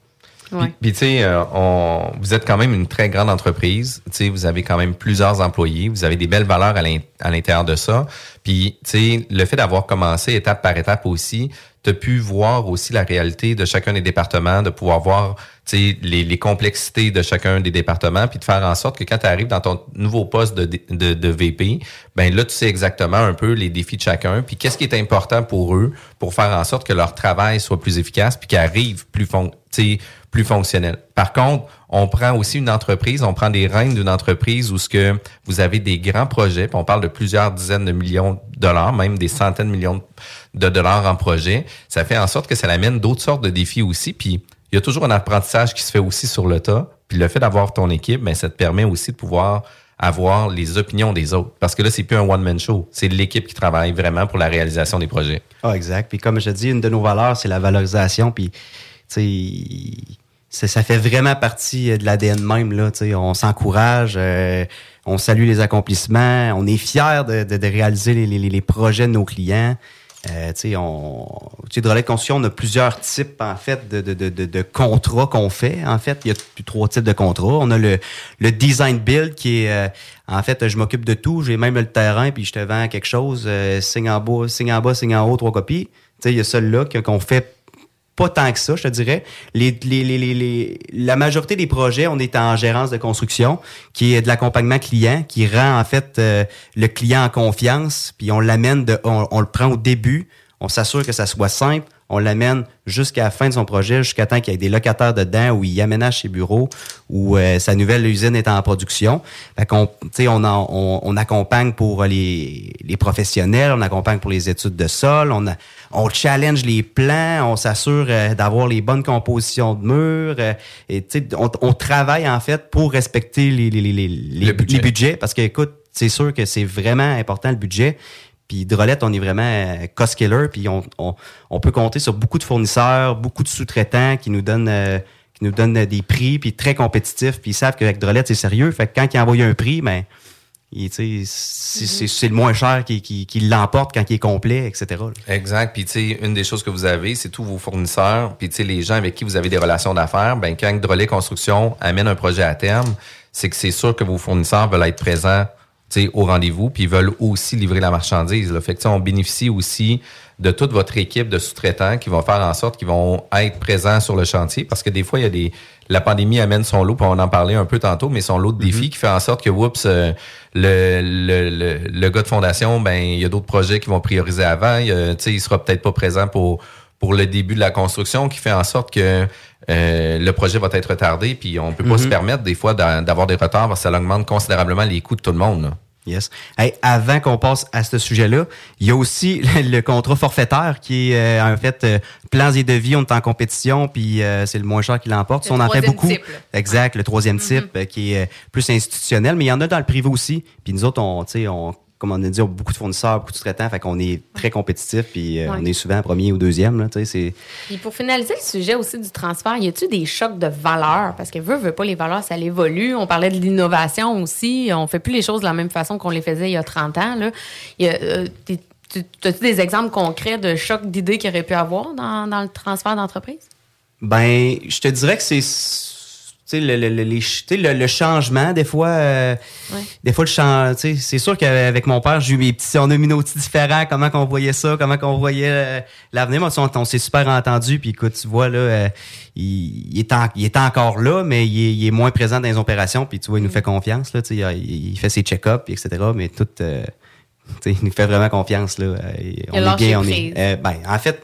Puis, puis, tu sais, euh, on- vous êtes quand même une très grande entreprise. Tu sais, vous avez quand même plusieurs employés. Vous avez des belles valeurs à l'intérieur de ça. Puis, tu sais, le fait d'avoir commencé étape par étape aussi, tu as pu voir aussi la réalité de chacun des départements, de pouvoir voir, les, les complexités de chacun des départements, puis de faire en sorte que quand tu arrives dans ton nouveau poste de, de, de VP, ben là, tu sais exactement un peu les défis de chacun, puis qu'est-ce qui est important pour eux pour faire en sorte que leur travail soit plus efficace, puis qu'ils arrivent plus fon plus fonctionnel. Par contre, on prend aussi une entreprise, on prend des rênes d'une entreprise où ce que vous avez des grands projets, puis on parle de plusieurs dizaines de millions de dollars, même des centaines de millions de dollars en projet. Ça fait en sorte que ça amène d'autres sortes de défis aussi, puis il y a toujours un apprentissage qui se fait aussi sur le tas. Puis le fait d'avoir ton équipe, ben, ça te permet aussi de pouvoir avoir les opinions des autres. Parce que là, c'est plus un one-man show. C'est l'équipe qui travaille vraiment pour la réalisation des projets. Ah, exact. Puis comme je dis, une de nos valeurs, c'est la valorisation. Puis, tu sais, ça fait vraiment partie euh, de l'ADN même. Là, tu sais, on s'encourage, euh, on salue les accomplissements, on est fiers de, de- de réaliser les projets de nos clients. Euh, tu sais, on, tu sais, de relais de construction, on a plusieurs types, en fait, de, de, de, de, contrats qu'on fait. En fait, il y a trois types de contrats. On a le, le design build qui est, euh, en fait, je m'occupe de tout. J'ai même le terrain, puis je te vends quelque chose. euh, signe en bas, signe en bas, signe en haut, trois copies. Tu sais, il y a celui-là qu'on fait pas tant que ça, je te dirais. La majorité des projets, on est en gérance de construction, qui est de l'accompagnement client, qui rend en fait euh, le client en confiance, puis on l'amène de, on le prend au début, on s'assure que ça soit simple, on l'amène jusqu'à la fin de son projet, jusqu'à temps qu'il y ait des locataires dedans, où il aménage ses bureaux, où euh, sa nouvelle usine est en production. Fait qu'on, tu sais, on, en- on, on accompagne pour les, les professionnels, on accompagne pour les études de sol, on, a, on challenge les plans, on s'assure euh, d'avoir les bonnes compositions de murs. euh, et tu sais, on, on travaille en fait pour respecter les, les, les, les, les- les budgets, parce que écoute, c'est sûr que c'est vraiment important le budget. Puis Hydrolette, on est vraiment euh, cost killer, puis on, on, on peut compter sur beaucoup de fournisseurs, beaucoup de sous-traitants qui nous donnent euh, qui nous donnent euh, des prix, puis très compétitifs, puis ils savent qu'avec Hydrolette, c'est sérieux. Fait que quand ils envoient un prix, ben, sais, c'est le moins cher qui, qui, qui l'emporte quand il est complet, etc. Exact. Puis, tu sais, une des choses que vous avez, c'est tous vos fournisseurs. Puis, tu sais, les gens avec qui vous avez des relations d'affaires, ben, quand Hydrolet Construction amène un projet à terme, c'est que c'est sûr que vos fournisseurs veulent être présents au rendez-vous, puis ils veulent aussi livrer la marchandise. Là. Fait que, on bénéficie aussi de toute votre équipe de sous-traitants qui vont faire en sorte qu'ils vont être présents sur le chantier parce que des fois, il y a des. La pandémie amène son lot, puis on en parlait un peu tantôt, mais son lot de défis qui fait en sorte que, oups, euh, le, le, le, le gars de fondation, ben, il y a d'autres projets qui vont prioriser avant. Il, il sera peut-être pas présent pour pour le début de la construction qui fait en sorte que euh, le projet va être retardé, puis on peut pas Mhm. se permettre des fois d'a- d'avoir des retards parce que ça augmente considérablement les coûts de tout le monde. là. Yes. Hey, avant qu'on passe à ce sujet-là, il y a aussi le contrat forfaitaire qui est euh, en fait euh, plans et devis, on est en compétition, puis euh, c'est le moins cher qui l'emporte. On en fait troisième beaucoup. type, exact, le troisième type euh, qui est plus institutionnel, mais il y en a dans le privé aussi. Puis nous autres, on, tu sais, on, comme on a dit, beaucoup de fournisseurs, beaucoup de sous-traitants, fait qu'on est très compétitifs, puis euh, Ouais. on est souvent premier ou deuxième. Là, Puis pour finaliser le sujet aussi du transfert, y a-tu des chocs de valeur? Parce que veut, veut pas, les valeurs, ça évolue. On parlait de l'innovation aussi. On fait plus les choses de la même façon qu'on les faisait il y a 30 ans. Là. Y a, euh, tu- As-tu des exemples concrets de chocs d'idées qu'il y aurait pu avoir dans, dans le transfert d'entreprise? Ben, je te dirais que c'est tu sais, le, le, le- les tu sais, le, le changement, des fois, euh, des fois, le chan- tu sais, c'est sûr qu'avec mon père, j'ai eu mes petits, on a mis nos petits différents, comment qu'on voyait ça, comment qu'on voyait euh, l'avenir. Moi, on, on s'est super entendu, puis écoute, tu vois, là, euh, il, il est en- il est encore là, mais il est, il est moins présent dans les opérations, puis tu vois, il nous fait confiance, là, tu sais, il, il fait ses check-ups, etc., mais tout... euh, tu sais, il nous fait vraiment confiance là. Euh, Il a lâché prise. euh, ben, en fait,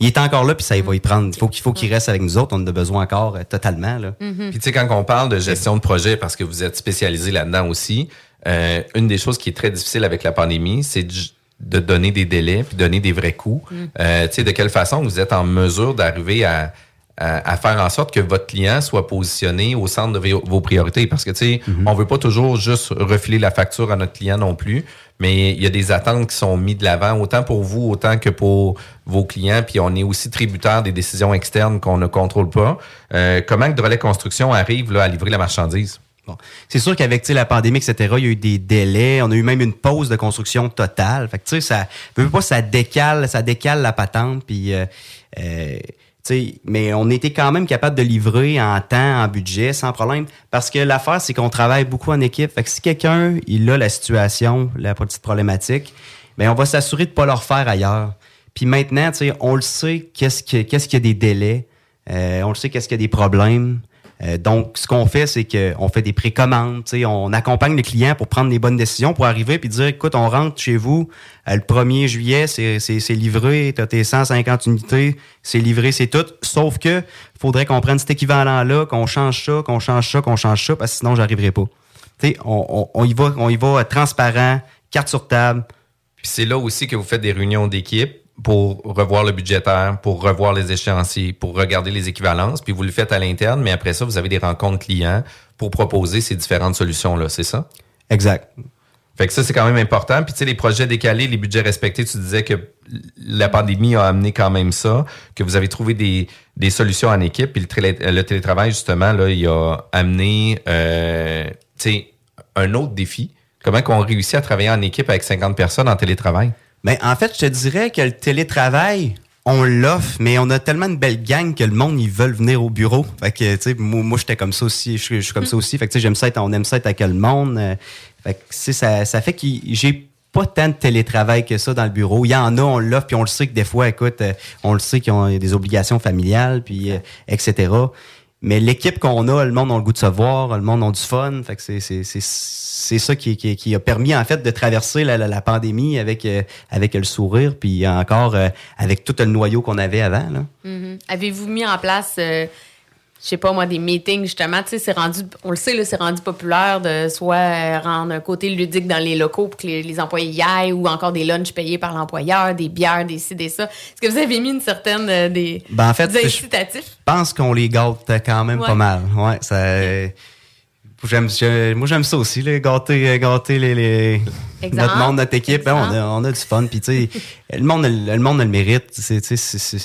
il est encore là puis ça il va y prendre. Il faut qu'il faut qu'il reste avec nous autres. On en a besoin encore euh, totalement là. Mm-hmm. Puis tu sais, quand on parle de gestion de projet, parce que vous êtes spécialisé là-dedans aussi, euh, une des choses qui est très difficile avec la pandémie, c'est de, donner des délais, puis donner des vrais coûts. Mm. Euh, tu sais, de quelle façon vous êtes en mesure d'arriver à, à, à faire en sorte que votre client soit positionné au centre de vos, priorités. Parce que, tu sais, on veut pas toujours juste refiler la facture à notre client non plus, mais il y a des attentes qui sont mises de l'avant, autant pour vous, autant que pour vos clients. Puis on est aussi tributaire des décisions externes qu'on ne contrôle pas. Euh, comment que Drolet Construction arrive là, à livrer la marchandise? Bon. C'est sûr qu'avec tu sais, la pandémie, etc., il y a eu des délais. On a eu même une pause de construction totale. Fait que, tu sais, ça, veux pas, ça décale, ça décale la patente. Puis, euh, euh, mais on était quand même capable de livrer en temps, en budget, sans problème. Parce que l'affaire, c'est qu'on travaille beaucoup en équipe. Fait que si quelqu'un, il a la situation, la petite problématique, ben on va s'assurer de pas le refaire ailleurs. Puis maintenant, on le sait, qu'est-ce que- qu'est-ce qu'il y a des délais. Euh, on le sait, qu'est-ce qu'il y a des problèmes. Euh, donc, ce qu'on fait, c'est qu'on fait des précommandes, on accompagne le client pour prendre les bonnes décisions, pour arriver puis dire, écoute, on rentre chez vous euh, le 1er juillet, c'est livré, tu as tes 150 unités, c'est livré, c'est tout. Sauf que faudrait qu'on prenne cet équivalent-là, qu'on change ça, qu'on change ça, qu'on change ça, parce que sinon, j'arriverai pas. Tu sais, on, on, on y va, on y va euh, transparent, carte sur table. Puis c'est là aussi que vous faites des réunions d'équipe pour revoir le budgétaire, pour revoir les échéanciers, pour regarder les équivalences, puis vous le faites à l'interne, mais après ça, vous avez des rencontres clients pour proposer ces différentes solutions-là, c'est ça? Exact. Fait que ça, c'est quand même important. Puis tu sais, les projets décalés, les budgets respectés, tu disais que la pandémie a amené quand même ça, que vous avez trouvé des, des solutions en équipe, puis le, le télétravail, justement, là, il a amené euh, tu sais, un autre défi. Comment qu'on réussit à travailler en équipe avec 50 personnes en télétravail? Ben, en fait, je te dirais que le télétravail, on l'offre, mais on a tellement de belles gangs que le monde, ils veulent venir au bureau. Fait que, tu sais, moi, moi, j'étais comme ça aussi. Je, suis- comme ça aussi. Fait que, tu sais, j'aime ça être, on aime ça être avec le monde. Euh, Fait que, tu sais, ça, ça fait que j'ai pas tant de télétravail que ça dans le bureau. Il y en a, on l'offre, puis on le sait que des fois, écoute, euh, on le sait qu'ils ont des obligations familiales, puis euh, etc. Mais l'équipe qu'on a, le monde a le goût de se voir, le monde a du fun. Fait que c'est, c'est, c'est, c'est ça qui, a permis, en fait, de traverser la, pandémie avec, euh, avec le sourire, puis encore euh, avec tout le noyau qu'on avait avant. Là. Mhm. Avez-vous mis en place, euh, je sais pas moi, des meetings justement, tu sais, c'est rendu, on le sait, c'est rendu populaire de soit euh, rendre un côté ludique dans les locaux pour que les, les employés y aillent ou encore des lunchs payés par l'employeur, des bières, des ci, des ça. Est-ce que vous avez mis une certaine, euh, des, Ben, en fait, des incitatifs? Je pense qu'on les gâte quand même Ouais. pas mal. Ouais, ça. Je- moi, j'aime ça aussi, là, gâter, gâter les, notre monde, notre équipe. Ben, on, a, on a du fun. Puis, tu sais, le monde, a le le monde a le mérite. C'est, tu sais,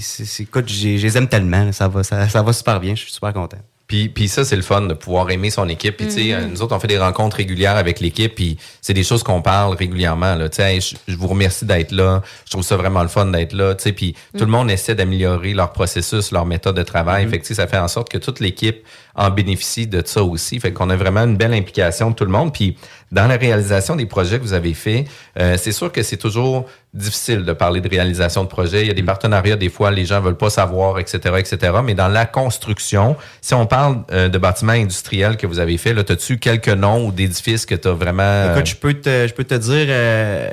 c'est, écoute, je les aime tellement. Ça va, ça, ça va super bien. Je suis super content. Puis, puis ça, c'est le fun de pouvoir aimer son équipe. Puis, tu sais, Mhm. euh, nous autres, on fait des rencontres régulières avec l'équipe, puis c'est des choses qu'on parle régulièrement. Là. Tu sais, Hey, je, je vous remercie d'être là. Je trouve ça vraiment le fun d'être là. Tu sais, puis tout le Mhm. monde essaie d'améliorer leur processus, leur méthode de travail. Fait que, tu sais, ça fait en sorte que toute l'équipe en bénéficie de ça aussi. Fait qu'on a vraiment une belle implication de tout le monde. Puis, dans la réalisation des projets que vous avez faits, euh, c'est sûr que c'est toujours difficile de parler de réalisation de projet. Il y a des partenariats, des fois, les gens veulent pas savoir, etc., etc. Mais dans la construction, si on parle euh, de bâtiments industriels que vous avez fait, là, as-tu quelques noms ou d'édifices que tu as vraiment... euh, Écoute, je peux te, je peux te dire, euh,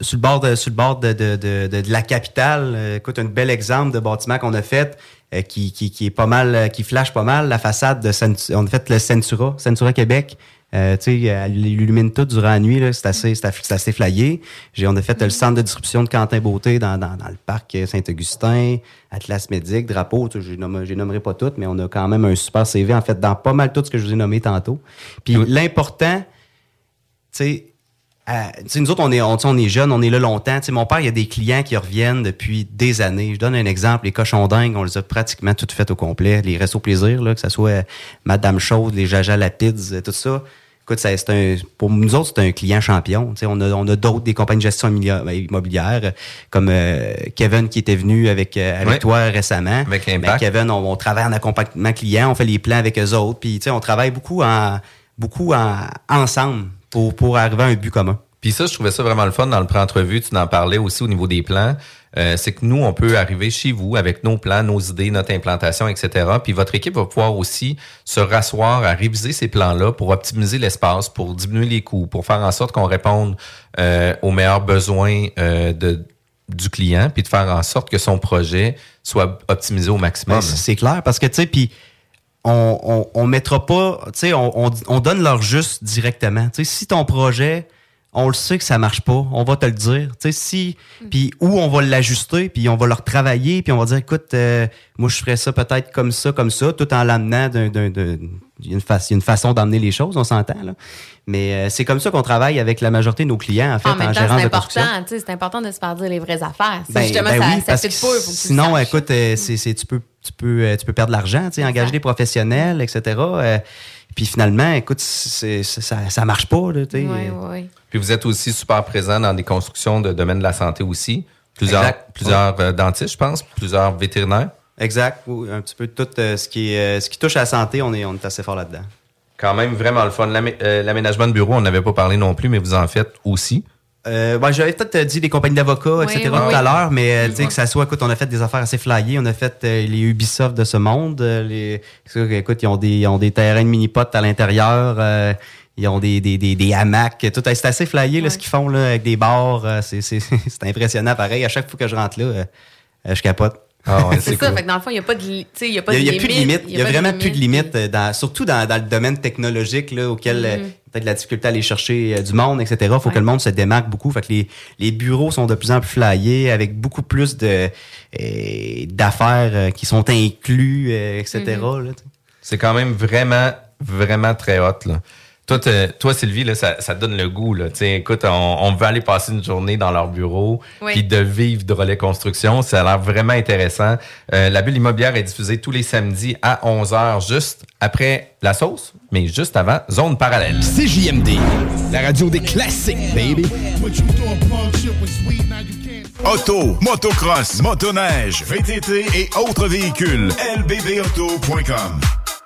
sur le bord de, sur le bord de, de, de, de- de la capitale. Euh, écoute, un bel exemple de bâtiment qu'on a fait euh, qui, qui, qui est pas mal, euh, qui flash pas mal. La façade de Cent- on a fait le Centura, Centura Québec. Euh, tu sais, elle illumine tout durant la nuit. là. C'est assez, c'est assez- flyé. On a fait le centre de distribution de Quentin Beauté dans, dans, dans le parc euh, Saint-Augustin, Atlas Médic, Drapeau. Je les nommerai pas toutes, mais on a quand même un super CV en fait dans pas mal tout ce que je vous ai nommé tantôt. Puis l'important, tu sais, euh, nous autres, on est, on, on est jeunes, on est là longtemps. Tu sais, mon père, il y a des clients qui reviennent depuis des années. Je donne un exemple. Les cochons dingues, on les a pratiquement toutes faites au complet. Les restos plaisir, là, que ce soit euh, Madame Chaude, les Jaja Lapides, euh, tout ça. Écoute, ça, c'est un, pour nous autres, c'est un client champion. Tu sais, on a, on a d'autres, des compagnies de gestion immobilière, immobilière, comme euh, Kevin qui était venu avec, euh, avec toi récemment. Avec Ben. Kevin, on, on travaille en accompagnement client, on fait les plans avec eux autres. Puis, tu sais, on travaille beaucoup en, beaucoup en, ensemble pour, pour arriver à un but commun. Puis ça, je trouvais ça vraiment le fun dans le pré-entrevue. Tu en parlais aussi au niveau des plans. Euh, c'est que nous, on peut arriver chez vous avec nos plans, nos idées, notre implantation, etc. Puis votre équipe va pouvoir aussi se rasseoir à réviser ces plans-là pour optimiser l'espace, pour diminuer les coûts, pour faire en sorte qu'on réponde euh, aux meilleurs besoins euh, de, du client, puis de faire en sorte que son projet soit optimisé au maximum. Ben, c'est c'est clair, parce que, tu sais, puis on, on, on mettra pas, tu sais, on, on, on donne leur juste directement. Tu sais, si ton projet, on le sait que ça marche pas, on va te le dire. Tu sais, si, puis ou on va l'ajuster, puis on va leur travailler, puis on va dire, écoute, euh, moi, je ferais ça peut-être comme ça, comme ça, tout en l'amenant d'un, d'un, d'un- fa- une façon d'amener les choses, on s'entend, là. Mais euh, c'est comme ça qu'on travaille avec la majorité de nos clients, en fait, en en, même temps, gérance c'est de construction. important, tu sais, c'est important de se faire dire les vraies affaires. Si Ben, justement, ben ça, oui, ça parce fit que pas, il faut que tu le sinon, écoute, euh, c'est, c'est- tu peux, tu peux, euh, tu peux perdre de l'argent, engager des professionnels, etc. euh, puis finalement, écoute, ça, ça marche pas, là, tu sais. Oui, oui. Puis vous êtes aussi super présent dans des constructions de domaine de la santé aussi. Plusieurs, Exact. plusieurs euh, dentistes, je pense, plusieurs vétérinaires. Exact. Un petit peu tout euh, ce qui euh, ce qui touche à la santé, on est, on est assez fort là-dedans. Quand même vraiment le fun. L'amé- L'aménagement de bureau, on n'avait pas parlé non plus, mais vous en faites aussi. Euh, ben, j'avais peut-être dit les compagnies d'avocats, Oui, etc. oui, tout oui. à l'heure, mais euh, tu sais que ça soit, écoute, on a fait des affaires assez flyées, on a fait euh, les Ubisoft de ce monde, euh, les, écoute, ils ont des, ils ont des terrains de mini-potes à l'intérieur, euh, ils ont des, des, des, des hamacs, tout, c'est assez flyé là, ce qu'ils font là, avec des bars, euh, c'est, c'est, c'est impressionnant, pareil. À chaque fois que je rentre là, euh, euh, je capote. c'est ça, fait que dans le fond, il n'y a pas de, tu il y a pas Il de n'y a, plus de limite. Il y a, vraiment plus limite. de limite, euh, dans, surtout dans, dans le domaine technologique, là, auquel euh, Mhm. Peut-être la difficulté à aller chercher euh, du monde, etc. Il faut que le monde se démarque beaucoup. Fait que les, les bureaux sont de plus en plus flyés, avec beaucoup plus de euh, d'affaires euh, qui sont inclus, euh, etc. Là, tu sais. C'est quand même vraiment, vraiment très hot. Là. Toi, toi, Sylvie, là, ça, donne le goût. Là. Tu sais, écoute, on, on veut aller passer une journée dans leur bureau, Oui. puis de vivre de relais construction. Ça a l'air vraiment intéressant. Euh, la bulle immobilière est diffusée tous les samedis à 11h, juste après la sauce, mais juste avant Zone Parallèle. CJMD, la radio des classiques, baby. Auto, motocross, motoneige, VTT et autres véhicules. lbbauto.com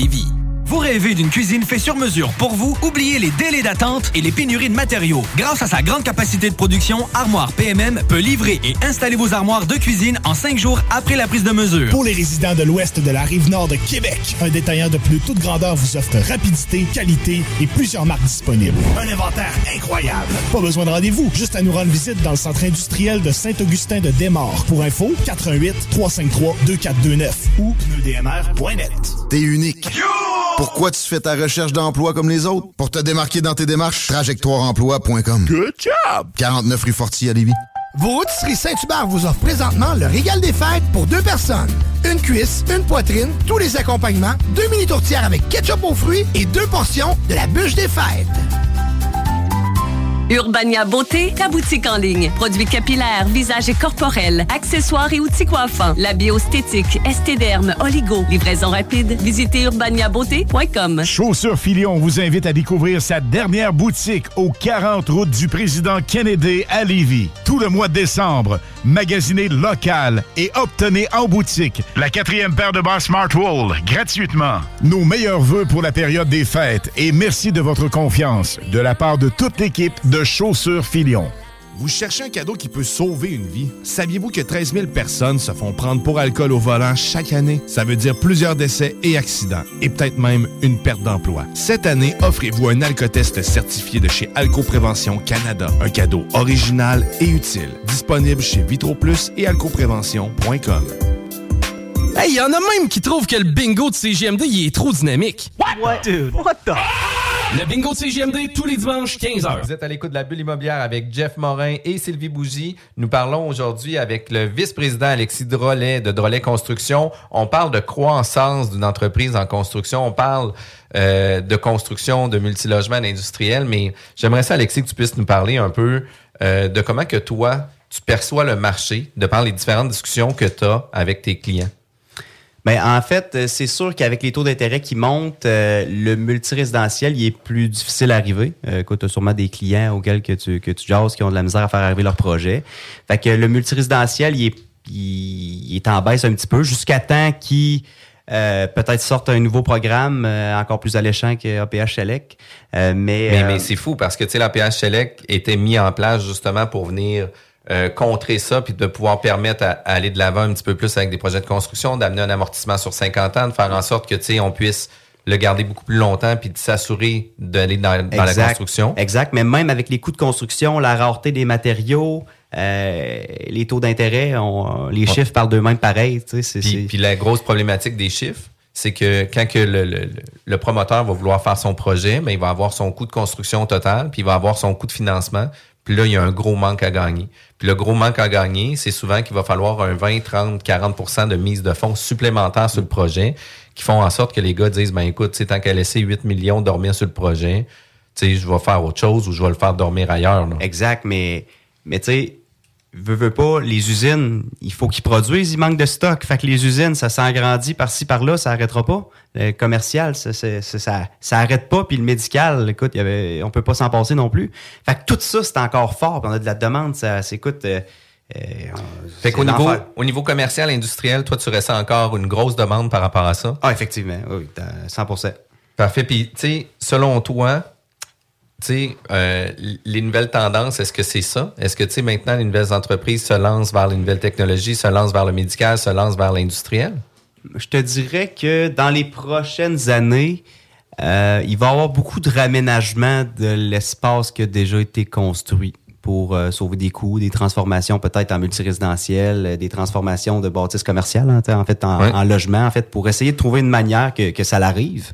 Lévis. Vous rêvez d'une cuisine faite sur mesure pour vous? Oubliez les délais d'attente et les pénuries de matériaux. Grâce à sa grande capacité de production, Armoire PMM peut livrer et installer vos armoires de cuisine en cinq jours après la prise de mesure. Pour les résidents de l'ouest de la rive nord de Québec, un détaillant de plus toute grandeur vous offre rapidité, qualité et plusieurs marques disponibles. Un inventaire incroyable. Pas besoin de rendez-vous, juste à nous rendre visite dans le centre industriel de Saint-Augustin de Desmaures. Pour info, 88 353 2429 ou pneudmr.net. T'es unique. Pourquoi tu fais ta recherche d'emploi comme les autres? Pour te démarquer dans tes démarches, trajectoireemploi.com. Good job! 49 rue Forti à Lévis. Vos rôtisseries Saint-Hubert vous offrent présentement le régal des fêtes pour deux personnes. Une cuisse, une poitrine, tous les accompagnements, deux mini tourtières avec ketchup aux fruits et deux portions de la bûche des fêtes. Urbania Beauté, ta boutique en ligne. Produits capillaires, visage et corporels, accessoires et outils coiffants. La biostétique, estéderme, oligo. Livraison rapide. Visitez urbaniabeauté.com. Chaussures Filion vous invite à découvrir sa dernière boutique au 40 route du président Kennedy à Lévis. Tout le mois de décembre, magasinez local et obtenez en boutique la quatrième paire de bas Smartwool gratuitement. Nos meilleurs vœux pour la période des fêtes et merci de votre confiance de la part de toute l'équipe de Chaussures Filion. Vous cherchez un cadeau qui peut sauver une vie? Saviez-vous que 13 000 personnes se font prendre pour alcool au volant chaque année? Ça veut dire plusieurs décès et accidents, et peut-être même une perte d'emploi. Cette année, offrez-vous un alcotest certifié de chez Alcoprévention Canada. Un cadeau original et utile. Disponible chez VitroPlus et alcoprévention.com. Hey, y en a même qui trouvent que le bingo de CGMD il est trop dynamique. What? Dude, what the? Le bingo CGMD tous les dimanches 15h. Vous êtes à l'écoute de la bulle immobilière avec Jeff Morin et Sylvie Bougie. Nous parlons aujourd'hui avec le vice-président Alexis Drolet de Drolet Construction. On parle de croissance d'une entreprise en construction. On parle euh, de construction de multilogements industriels, mais j'aimerais ça, Alexis, que tu puisses nous parler un peu euh, de comment que toi, tu perçois le marché de par les différentes discussions que tu as avec tes clients. Ben, en fait, euh, c'est sûr qu'avec les taux d'intérêt qui montent, euh, le multirésidentiel, il est plus difficile à arriver. Euh, tu as sûrement des clients auxquels que tu, que tu jases qui ont de la misère à faire arriver leur projet. Fait que le multirésidentiel, il est, il, il est en baisse un petit peu jusqu'à temps qu'il euh, peut-être sorte un nouveau programme euh, encore plus alléchant que APH Select. Euh, mais Mais, euh, mais c'est fou parce que tu sais, la PH Select était mis en place justement pour venir euh, contrer ça puis de pouvoir permettre à, à aller de l'avant un petit peu plus avec des projets de construction, d'amener un amortissement sur 50 ans, de faire en sorte que tu sais, on puisse le garder beaucoup plus longtemps puis de s'assurer d'aller dans, dans la construction. Exact, mais même avec les coûts de construction, la rareté des matériaux, euh, les taux d'intérêt, les chiffres parlent d'eux-mêmes pareil. tu sais, c'est- Puis, puis la grosse problématique des chiffres, c'est que quand que le- le promoteur va vouloir faire son projet, mais il va avoir son coût de construction total, puis il va avoir son coût de financement. Puis là, il y a un gros manque à gagner. Puis le gros manque à gagner, c'est souvent qu'il va falloir un 20, 30, 40% de mise de fonds supplémentaires sur le projet qui font en sorte que les gars disent, ben écoute, tant qu'à laisser 8 millions dormir sur le projet, tu sais, je vais faire autre chose ou je vais le faire dormir ailleurs. Exact, mais, mais tu sais, veux, veux pas, les usines, il faut qu'ils produisent, il manque de stock. Fait que les usines, ça s'agrandit par-ci, par-là, ça arrêtera pas. Le commercial, ça, ça, ça, ça, arrête pas. Puis le médical, écoute, y avait, on peut pas s'en passer non plus. Fait que tout ça, c'est encore fort. Puis on a de la demande, ça, c'est, écoute, euh, euh, Fait qu'au niveau, au niveau commercial, industriel, toi, tu ressens encore une grosse demande par rapport à ça? Ah, effectivement, oui, t'as 100 Parfait. Puis, tu sais, selon toi, sais, euh, les nouvelles tendances, est-ce que c'est ça? Est-ce que, tu sais, maintenant, les nouvelles entreprises se lancent vers les nouvelles technologies, se lancent vers le médical, se lancent vers l'industriel? Je te dirais que dans les prochaines années, euh, il va y avoir beaucoup de raménagement de l'espace qui a déjà été construit pour euh, sauver des coûts, des transformations peut-être en multirésidentiel, des transformations de bâtisses commerciales, hein, en fait, en, Ouais. en logement, en fait, pour essayer de trouver une manière que, que ça l'arrive.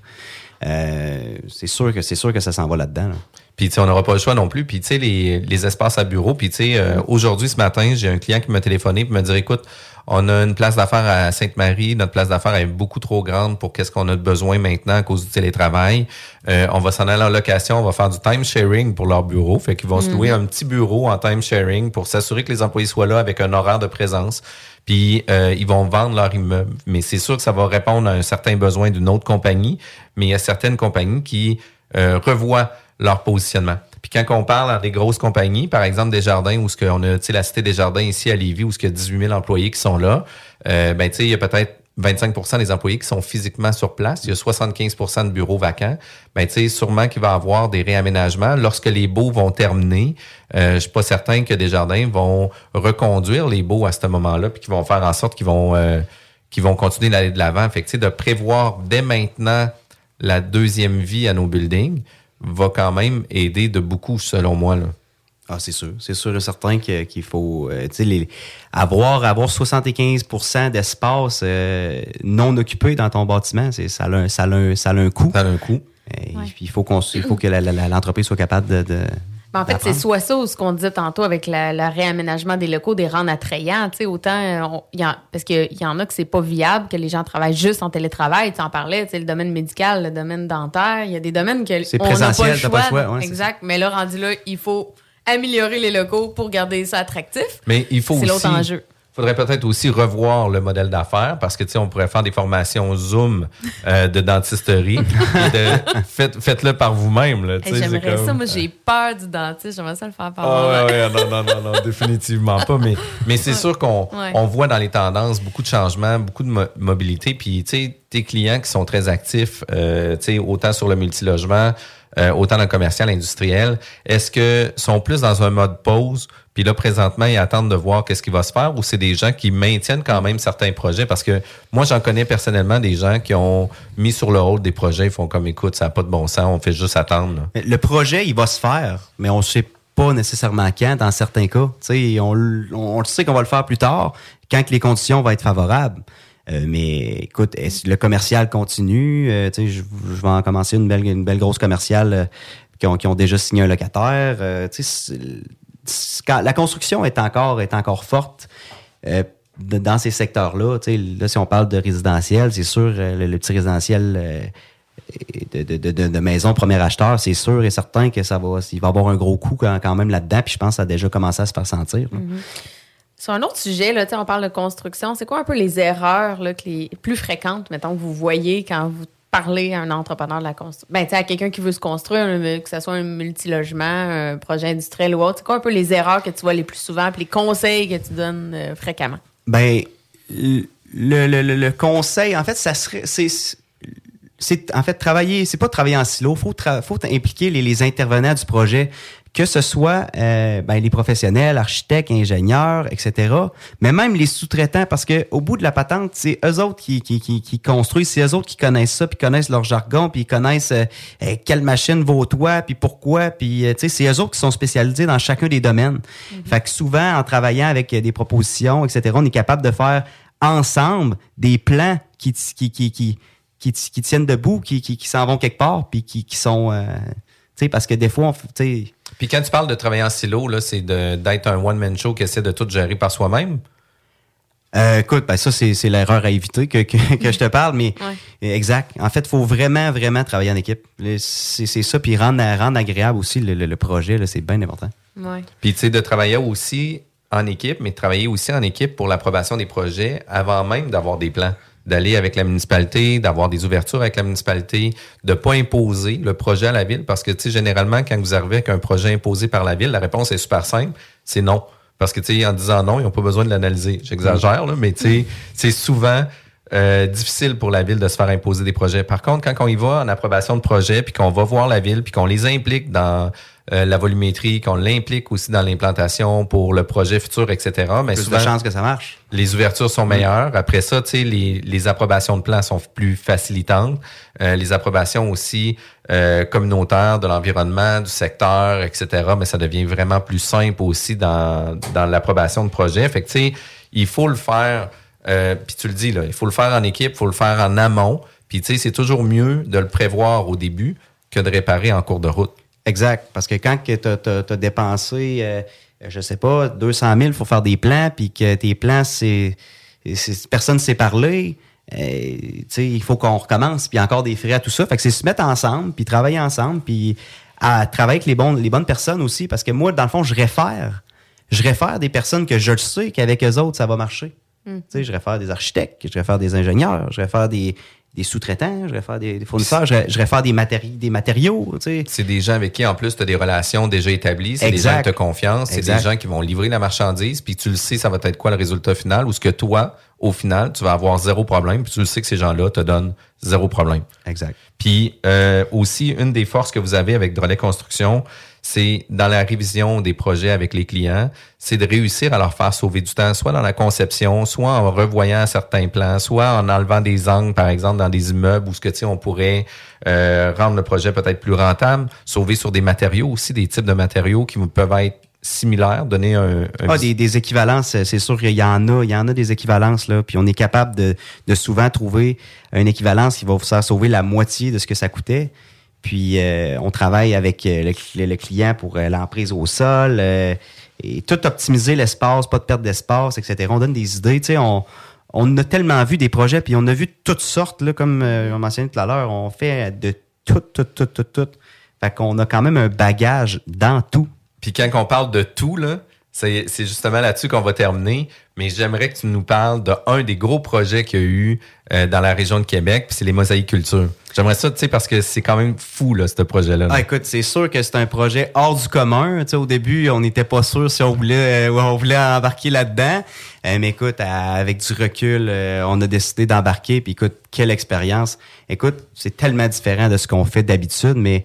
Euh, c'est sûr que c'est sûr que ça s'en va là-dedans. là. Puis, on n'aura pas le choix non plus. Puis, tu sais, les, les espaces à bureau. Puis, tu sais, euh, aujourd'hui, ce matin, j'ai un client qui m'a téléphoné et m'a dit, écoute, on a une place d'affaires à Sainte-Marie. Notre place d'affaires est beaucoup trop grande pour qu'est-ce qu'on a de besoin maintenant à cause du télétravail. Euh, on va s'en aller en location. On va faire du time sharing pour leur bureau. Fait qu'ils vont se Mhm. louer un petit bureau en time sharing pour s'assurer que les employés soient là avec un horaire de présence. Puis euh, ils vont vendre leur immeuble. Mais c'est sûr que ça va répondre à un certain besoin d'une autre compagnie. Mais il y a certaines compagnies qui euh, revoient leur positionnement. Puis quand on parle à des grosses compagnies, par exemple des jardins, où ce qu'on a, tu la cité des jardins ici à Lévis, où ce qu'il y a 18 000 employés qui sont là, euh, ben tu sais, il y a peut-être 25% des employés qui sont physiquement sur place, il y a 75% de bureaux vacants, ben tu sais, sûrement qu'il va y avoir des réaménagements. Lorsque les baux vont terminer, euh, je suis pas certain que des jardins vont reconduire les baux à ce moment-là, puis qu'ils vont faire en sorte qu'ils vont euh, qu'ils vont continuer d'aller de l'avant. Fait que, de prévoir dès maintenant la deuxième vie à nos buildings va quand même aider de beaucoup, selon moi. Là. Ah, c'est sûr. C'est sûr et certain que- qu'il faut euh, tu sais, les- avoir, avoir 75% d'espace euh, non occupé dans ton bâtiment, c'est, ça, a un, ça, a un, ça a un coût. Ça a un coût. Il faut, qu'on, il faut que l'entreprise soit capable de. de en fait, c'est soit ça ou ce qu'on disait tantôt avec le réaménagement des locaux, des rendre attrayants. Tu sais, autant, euh, on- il y en- parce qu'il y en a que c'est pas viable, que les gens travaillent juste en télétravail. Tu en parlais, tu le domaine médical, le domaine dentaire. Il y a des domaines que C'est on n'a pas présentiel, le t'as pas le choix. ouais, c'est exact. Mais là, rendu là, il faut améliorer les locaux pour garder ça attractif. Mais il faut C'est aussi. l'autre enjeu. Faudrait peut-être aussi revoir le modèle d'affaires parce que, tu sais, on pourrait faire des formations Zoom euh, de dentisterie. et de- faites, faites-le par vous-même, là. tu Hey, J'aimerais comme- ça. Moi, j'ai peur du dentiste. J'aimerais ça le faire par Ah moi-même. ouais, ouais, non, non, non, non, définitivement pas. Mais, mais c'est sûr qu'on on voit dans les tendances beaucoup de changements, beaucoup de mo- mobilité. Puis, tu sais, tes clients qui sont très actifs, euh, tu sais, autant sur le multilogement, euh, autant dans le commercial, industriel, est-ce que sont plus dans un mode pause? Puis là, présentement, ils attendent de voir qu'est-ce qui va se faire ou c'est des gens qui maintiennent quand même certains projets? Parce que moi, j'en connais personnellement des gens qui ont mis sur le rôle des projets, ils font comme, écoute, ça n'a pas de bon sens, on fait juste attendre. Le projet, il va se faire, mais on ne sait pas nécessairement quand dans certains cas. On, on sait qu'on va le faire plus tard, quand les conditions vont être favorables. Euh, mais écoute, le commercial continue? Euh, je, je vais en commencer une belle, une belle grosse commerciale euh, qui, ont, qui ont déjà signé un locataire. La construction est encore, est encore forte. euh, dans ces secteurs-là, là, si on parle de résidentiel, c'est sûr, euh, le, petit résidentiel euh, de, de, de, maison premier acheteur, c'est sûr et certain que ça va, il va avoir un gros coup quand, même là-dedans. Puis je pense que ça a déjà commencé à se faire sentir. Mhm. Sur un autre sujet, là, on parle de construction. C'est quoi un peu les erreurs là, que les plus fréquentes, mettons, que vous voyez quand vous parlez à un entrepreneur de la construction? Ben, tu à quelqu'un qui veut se construire, que ce soit un multilogement, un projet industriel ou autre. C'est quoi un peu les erreurs que tu vois les plus souvent, puis les conseils que tu donnes euh, fréquemment? Ben, le, le, le- conseil, en fait, ça serait. C'est, en fait travailler, c'est pas travailler en silo, faut faut impliquer les, les intervenants du projet, que ce soit euh, ben, les professionnels, architectes, ingénieurs, etc. Mais même les sous-traitants, parce que au bout de la patente, c'est eux autres qui, qui, qui, qui construisent, c'est eux autres qui connaissent ça, puis connaissent leur jargon, puis connaissent euh, euh, quelle machine vaut toi, puis pourquoi, puis euh, tu sais, c'est eux autres qui sont spécialisés dans chacun des domaines. Fait que souvent, en travaillant avec des propositions, etc., on est capable de faire ensemble des plans qui, qui, qui, qui, qui, tiennent debout, qui, qui, qui s'en vont quelque part, puis qui, qui sont... euh, tu sais, parce que des fois, on, sais, Puis quand tu parles de travailler en silo, là, c'est de- d'être un one-man show qui essaie de tout gérer par soi-même? Euh, écoute, ben ça, c'est l'erreur à éviter que, que, que je te parle, mais exact. En fait, il faut vraiment, vraiment travailler en équipe. C'est ça, puis rendre, rendre agréable aussi le, le- le projet, c'est bien important. Ouais. Puis tu sais, de travailler aussi en équipe, mais de travailler aussi en équipe pour l'approbation des projets avant même d'avoir des plans. D'aller avec la municipalité, d'avoir des ouvertures avec la municipalité, de pas imposer le projet à la ville. Parce que, tu sais, généralement, quand vous arrivez avec un projet imposé par la ville, la réponse est super simple, c'est non. Parce que, tu sais, en disant non, ils n'ont pas besoin de l'analyser. J'exagère, là, mais tu sais, c'est souvent euh, difficile pour la ville de se faire imposer des projets. Par contre, quand on y va en approbation de projet, puis qu'on va voir la ville, puis qu'on les implique dans euh, la volumétrie, qu'on l'implique aussi dans l'implantation pour le projet futur, etc., mais Plus de souvent, chances que ça marche. les ouvertures sont meilleures. Après ça, tu sais, les, les approbations de plans sont plus facilitantes. Euh, les approbations aussi euh, communautaires de l'environnement, du secteur, etc. Mais ça devient vraiment plus simple aussi dans, dans l'approbation de projets. Fait que, tu sais, il faut le faire, euh, puis tu le dis, là, il faut le faire en équipe, il faut le faire en amont. Puis, tu sais, c'est toujours mieux de le prévoir au début que de réparer en cours de route. Exact. Parce que quand tu as, dépensé, euh, je sais pas, 200 000 pour faire des plans, puis que tes plans, c'est, personne ne s'est parlé, euh, tu sais, il faut qu'on recommence, puis encore des frais à tout ça. Fait que c'est se mettre ensemble, puis travailler ensemble, puis à travailler avec les, bons, les bonnes personnes aussi. Parce que moi, dans le fond, je réfère. Je réfère des personnes que je sais qu'avec eux autres, ça va marcher. Mm. Tu sais, je réfère des architectes, je réfère des ingénieurs, je réfère des, des sous-traitants, je réfère des, des fournisseurs, je, ré- je réfère des, matéri- des matériaux. Tu sais. C'est des gens avec qui, en plus, tu as des relations déjà établies. C'est des gens qui te confiance. C'est des gens qui vont livrer la marchandise. Puis tu le sais, ça va être quoi le résultat final. Ou ce que toi, au final, tu vas avoir zéro problème. Puis tu le sais que ces gens-là te donnent zéro problème. Exact. Puis euh, aussi, une des forces que vous avez avec Drolet Construction, c'est dans la révision des projets avec les clients, c'est de réussir à leur faire sauver du temps, soit dans la conception, soit en revoyant certains plans, soit en enlevant des angles, par exemple, dans des immeubles où ce que tu sais, on pourrait euh, rendre le projet peut-être plus rentable, sauver sur des matériaux aussi, des types de matériaux qui peuvent être similaires, donner un, un Ah, des, équivalences, c'est sûr qu'il y en a, il y en a des équivalences là, puis on est capable de, de souvent trouver une équivalence qui va vous faire sauver la moitié de ce que ça coûtait. Puis euh, on travaille avec euh, le, cl- le client pour euh, l'emprise au sol et tout optimiser l'espace, pas de perte d'espace, etc. On donne des idées, tu sais, on on a tellement vu des projets, puis on a vu toutes sortes, là, comme on mentionnait tout à l'heure, on fait de tout, tout, tout, tout, tout. Fait qu'on a quand même un bagage dans tout. Puis quand on parle de tout, là, c'est justement là-dessus qu'on va terminer. Mais j'aimerais que tu nous parles d'un des gros projets qu'il y a eu euh, dans la région de Québec, puis c'est les mosaïcultures. J'aimerais ça, tu sais, parce que c'est quand même fou, là, ce projet-là. Ah, écoute, c'est sûr que c'est un projet hors du commun. Tu sais, au début, on n'était pas sûr si on voulait, euh, on voulait embarquer là-dedans. Euh, mais écoute, avec du recul, euh, on a décidé d'embarquer. Puis écoute, quelle expérience. Écoute, c'est tellement différent de ce qu'on fait d'habitude, mais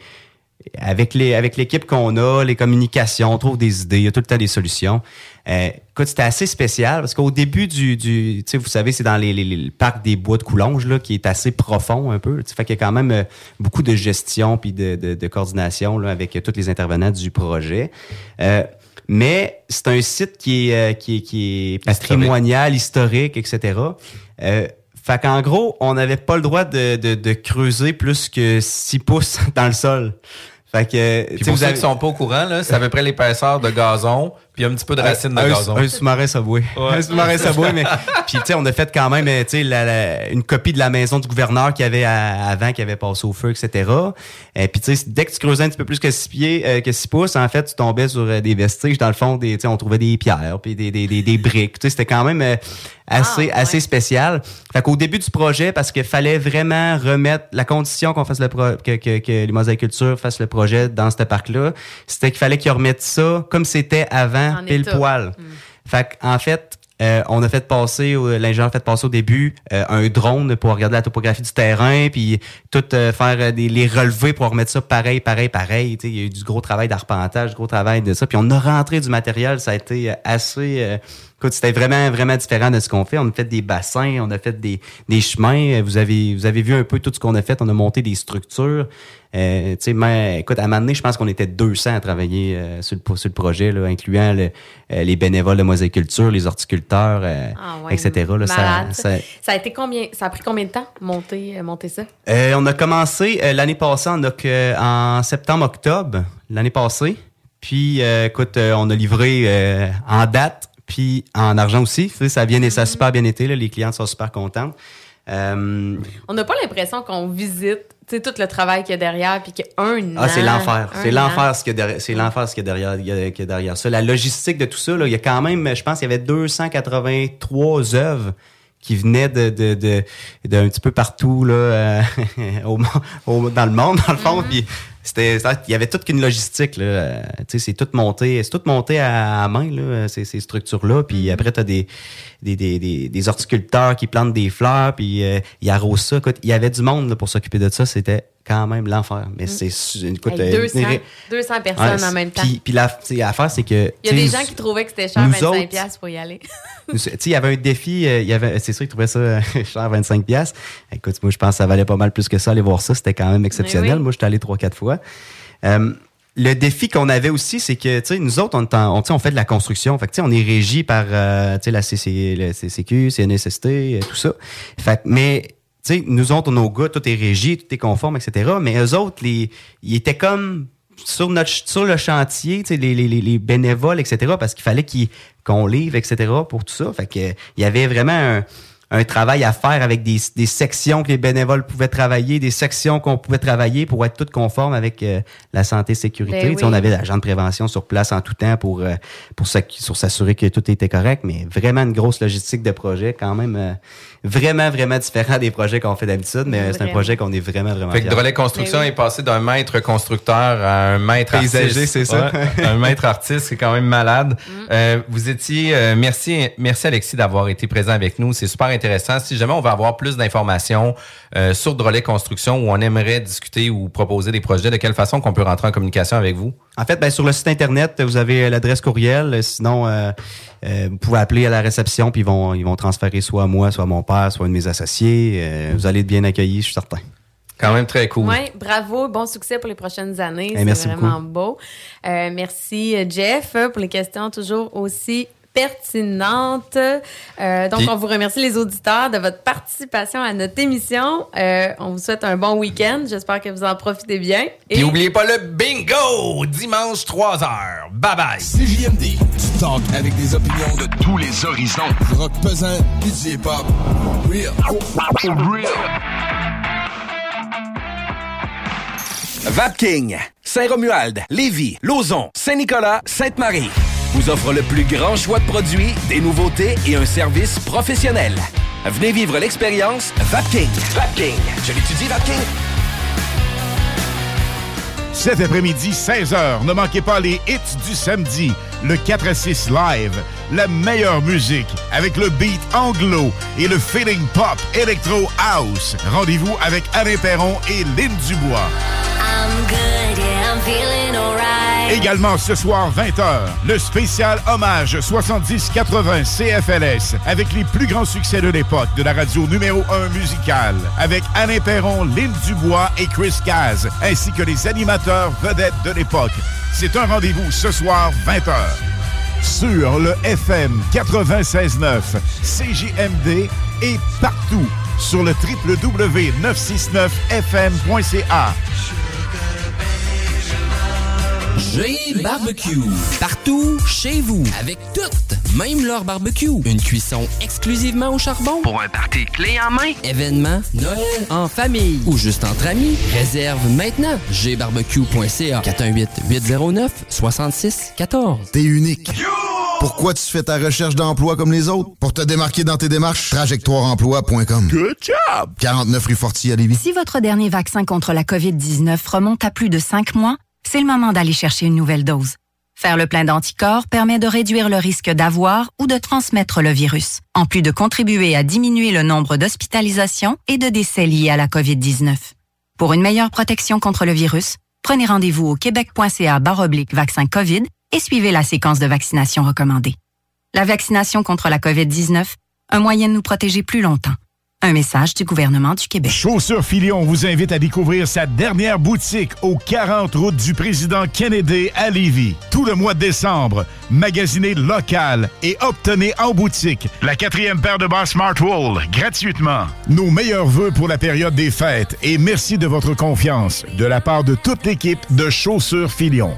avec les avec l'équipe qu'on a, les communications, on trouve des idées, il y a tout le temps des solutions. Euh, écoute, c'était assez spécial parce qu'au début du, du tu sais, vous savez, c'est dans les, les- les- le parc des bois de Coulonges là, qui est assez profond un peu. Tu fait qu'il y a quand même euh, beaucoup de gestion puis de, de, de coordination là, avec euh, tous les intervenants du projet. Euh, mais c'est un site qui est, euh, qui est, qui est patrimonial, historique, etc. Euh, fait qu'en gros, on n'avait pas le droit de, de, de creuser plus que 6 pouces dans le sol. Fait que, Puis pour vous ceux avez- qui sont pas au courant, là, c'est à peu près l'épaisseur de gazon, puis un petit peu de racines de un, gazon. Un sous-marin Subway. Ouais. Un sous-marin Subway, mais puis tu sais, on a fait quand même, euh, tu sais, la- la- une copie de la maison du gouverneur qu'il y avait à- avant, qui avait passé au feu, etc. Et puis tu sais, dès que tu creusais un petit peu plus que six pieds, euh, que six pouces, en fait, tu tombais sur euh, des vestiges. Dans le fond, des, tu sais, on trouvait des pierres, puis des, des, des, des briques. Tu sais, c'était quand même euh, assez, assez spécial. Fait qu'au début du projet, parce qu'il fallait vraiment remettre la condition qu'on fasse le pro- que, que, que les mosaïcultures fassent le projet dans ce parc-là, c'était qu'il fallait qu'ils remettent ça comme c'était avant, En pile état. poil. Fait en fait, euh, on a fait passer, l'ingénieur a fait passer au début euh, un drone pour regarder la topographie du terrain, puis tout euh, faire des, les relever pour remettre ça pareil, pareil, pareil. Il y a eu du gros travail d'arpentage, du gros travail de ça. Puis on a rentré du matériel, ça a été assez... écoute, c'était vraiment, vraiment différent de ce qu'on fait. On a fait des bassins, on a fait des, des chemins. Euh, Vous avez, vous avez vu un peu tout ce qu'on a fait. On a monté des structures. Euh, tu sais, mais, écoute, à un moment donné, je pense qu'on était 200 à travailler euh, sur, le, sur le projet, là, incluant le- euh, les bénévoles de mosaïculture, les horticulteurs, euh, Ah ouais, etc. Là, ça- ça- Ça a été combien Ça a pris combien de temps monter euh, monter ça? Euh, on a commencé euh, l'année passée euh, en septembre-octobre, l'année passée. Puis, euh, écoute, euh, on a livré euh, en date, puis en argent aussi. Tu sais, Ça, a bien, ça a super bien été. Là, les clients sont super contents. Euh, On n'a pas l'impression qu'on visite tout le travail qu'il y a derrière puis qu'un Ah, c'est l'enfer. C'est l'enfer ce qu'il y a derrière, c'est l'enfer ce qu'il y a derrière, il y a- qu'il y a derrière ça. La logistique de tout ça, là, il y a quand même, je pense, qu'il y avait 283 œuvres qui venaient de, de, de, d'un petit peu partout, là, euh, au, mo- au- dans le monde, dans le fond. Puis c'était, il y avait toute une logistique, là. euh, tu sais, c'est tout monté, c'est tout monté à, à main, là, ces, ces structures-là. Puis après, t'as des, des, des, des, des horticulteurs qui plantent des fleurs, puis euh, ils arrosent ça. Écoute, il y avait du monde, là, pour s'occuper de ça. C'était quand même l'enfer. Mais c'est, su- écoute, Hey, euh, 200, 200 personnes Ouais, en même temps. Puis, puis la, l'affaire, c'est que. Il y a des gens qui trouvaient que c'était cher, nous 25 autres- pièces pour y aller. Tu sais, il y avait un défi, euh, il y avait, c'est sûr, ils trouvaient ça euh, cher, 25 pièces. Écoute, moi, je pense que ça valait pas mal plus que ça. Aller voir ça, c'était quand même exceptionnel. Oui. Moi, j'étais allé trois, quatre fois. Euh, le défi qu'on avait aussi, c'est que, tu sais, nous autres, on, on, fait de la construction. Fait que, tu sais, on est régi par, tu sais, la CC, le CCQ, CNSST, tout ça. Fait que, mais, sais, nous autres, nos gars, tout est régi, tout est conforme, etc. Mais eux autres, les, ils étaient comme sur notre sur le chantier, tu sais, les, les, les- les bénévoles, etc. Parce qu'il fallait qu'ils- qu'on livre, etc. pour tout ça. Fait que il y avait vraiment un, un travail à faire avec des, des sections que les bénévoles pouvaient travailler, des sections qu'on pouvait travailler pour être toutes conformes avec euh, la santé sécurité. Ben Tu sais, On oui. avait l'agent de prévention sur place en tout temps pour euh, pour s'assurer que tout était correct, mais vraiment une grosse logistique de projet, quand même euh, vraiment vraiment différent des projets qu'on fait d'habitude, mais c'est un projet qu'on est vraiment vraiment Fait que. Drolet Construction Ben est passé d'un maître constructeur à un maître Paysager, artiste. c'est ça? Ouais, un maître artiste, c'est quand même malade. Mm. Euh, vous étiez, euh, merci, merci Alexis d'avoir été présent avec nous. C'est super intéressant. Si jamais on veut avoir plus d'informations euh, sur Drolet Construction ou on aimerait discuter ou proposer des projets, de quelle façon qu'on peut rentrer en communication avec vous? En fait, ben, sur le site internet, vous avez l'adresse courriel. Euh, Sinon, euh, euh, vous pouvez appeler à la réception, puis ils vont, ils vont transférer soit à moi, soit à mon père, soit à un de mes associés. Euh, vous allez être bien accueillis, je suis certain. Quand même très cool. Oui, bravo, bon succès pour les prochaines années. Eh, c'est merci vraiment beaucoup. beau. Euh, merci euh, Jeff pour les questions toujours aussi pertinentes. Euh, donc, Puis- on vous remercie les auditeurs de votre participation à notre émission. Euh, on vous souhaite un bon week-end. J'espère que vous en profitez bien. Et Et oubliez pas le bingo! Dimanche 3h. Bye bye! CJMD, tu talk avec des opinions de tous les horizons. Rock pesant, DJ pop, real. real. Vapking, Saint-Romuald, Lévis, Lauson, Saint-Nicolas, Sainte-Marie. Vous offre le plus grand choix de produits, des nouveautés et un service professionnel. Venez vivre l'expérience Vapking. Vapking. Je l'étudie, Vapking. Cet après-midi, 16h, ne manquez pas les hits du samedi, le 4 à 6 live, la meilleure musique avec le beat anglo et le feeling pop electro house. Rendez-vous avec Alain Perron et Lynn Dubois. I'm Également ce soir 20h, le spécial hommage 70-80 CFLS avec les plus grands succès de l'époque de la radio numéro 1 musicale avec Alain Perron, Lynn Dubois et Chris Caz ainsi que les animateurs vedettes de l'époque. C'est un rendez-vous ce soir 20h sur le FM 96.9 CJMD et partout sur le www.969fm.ca. G Barbecue. Partout, chez vous, avec toutes, même leur barbecue. Une cuisson exclusivement au charbon. Pour un party clé en main. Événement, Noël, en famille ou juste entre amis. Réserve maintenant. gbarbecue.ca 418-809-6614. T'es unique. Pourquoi tu fais ta recherche d'emploi comme les autres? Pour te démarquer dans tes démarches, trajectoireemploi.com. Good job! 49 rue Forti à Lévis. Si votre dernier vaccin contre la COVID-19 remonte à plus de cinq mois, c'est le moment d'aller chercher une nouvelle dose. Faire le plein d'anticorps permet de réduire le risque d'avoir ou de transmettre le virus, en plus de contribuer à diminuer le nombre d'hospitalisations et de décès liés à la COVID-19. Pour une meilleure protection contre le virus, prenez rendez-vous au québec.ca baroblique vaccin COVID et suivez la séquence de vaccination recommandée. La vaccination contre la COVID-19, un moyen de nous protéger plus longtemps. Un message du gouvernement du Québec. Chaussures Filion vous invite à découvrir sa dernière boutique au 40 route du président Kennedy à Lévis. Tout le mois de décembre, magasinez local et obtenez en boutique la quatrième paire de bas Smartwool gratuitement. Nos meilleurs voeux pour la période des fêtes et merci de votre confiance de la part de toute l'équipe de Chaussures Filion.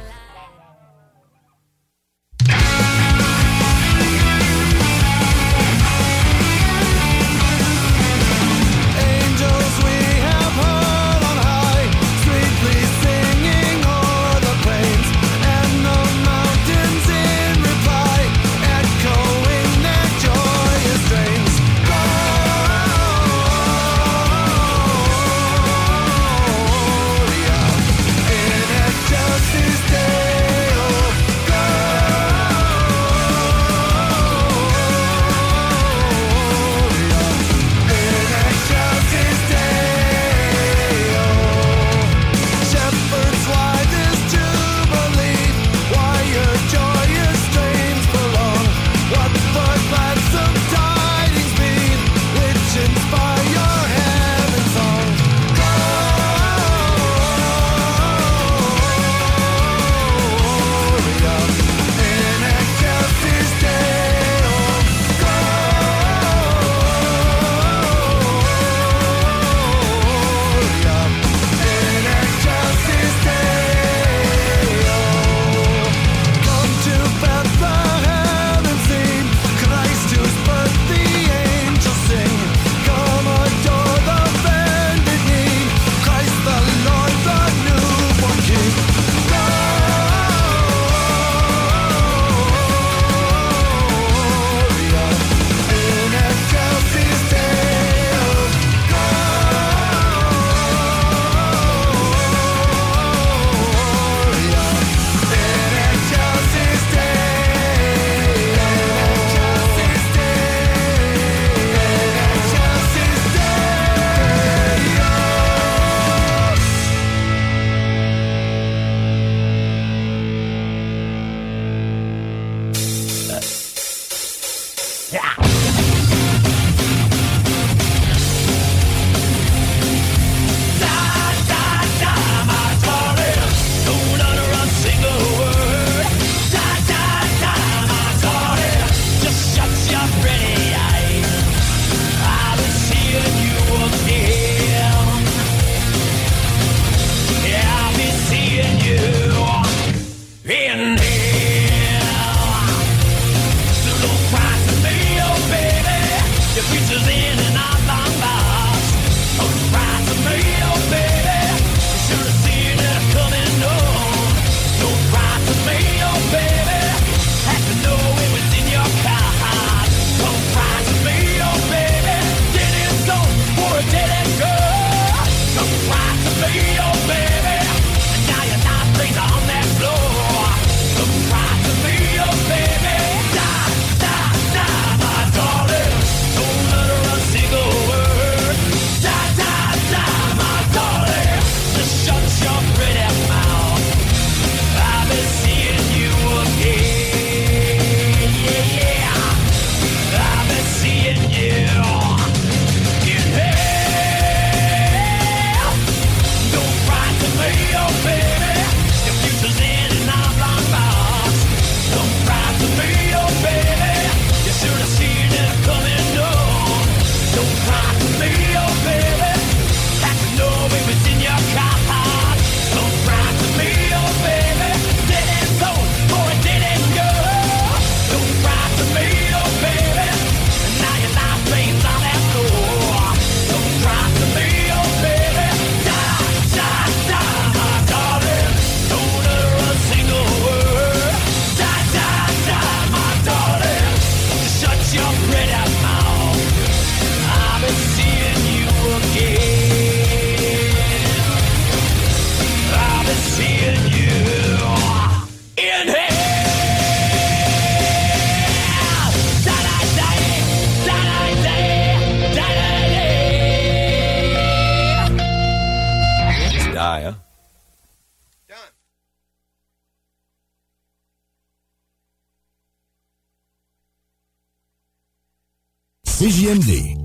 CJMD.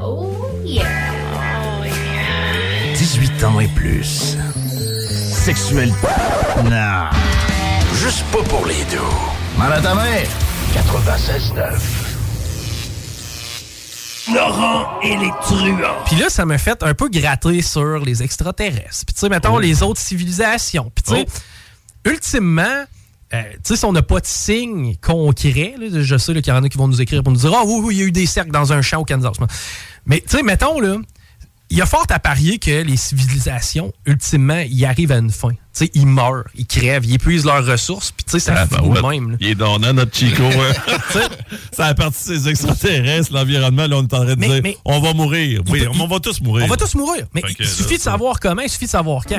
Oh yeah. 18 ans et plus. Sexuel. Non. Juste pas pour les deux. Mal à ta mère. 96.9. Laurent et les truands. Puis là, ça m'a fait un peu gratter sur les extraterrestres. Puis tu sais, mettons Oh. les autres civilisations. Puis tu sais, ultimement, euh, tu sais, si on n'a pas de signe concret, là, je sais qu'il y en a qui vont nous écrire pour nous dire Ah oui, oui, il y a eu des cercles dans un champ au Kansas. Mais tu sais, mettons, là, il y a fort à parier que les civilisations, ultimement, ils arrivent à une fin. Tu sais, ils meurent, ils crèvent, ils épuisent leurs ressources, puis tu sais, ça Ah, finit ben même. là. Il est donnant, notre Chico. hein. ça a parti de ces extraterrestres, l'environnement. Là, on est en train de Mais- dire mais- on va mourir. Oui, on va tous mourir. On va tous mourir. Mais il suffit là, de savoir comment, il suffit de savoir quand.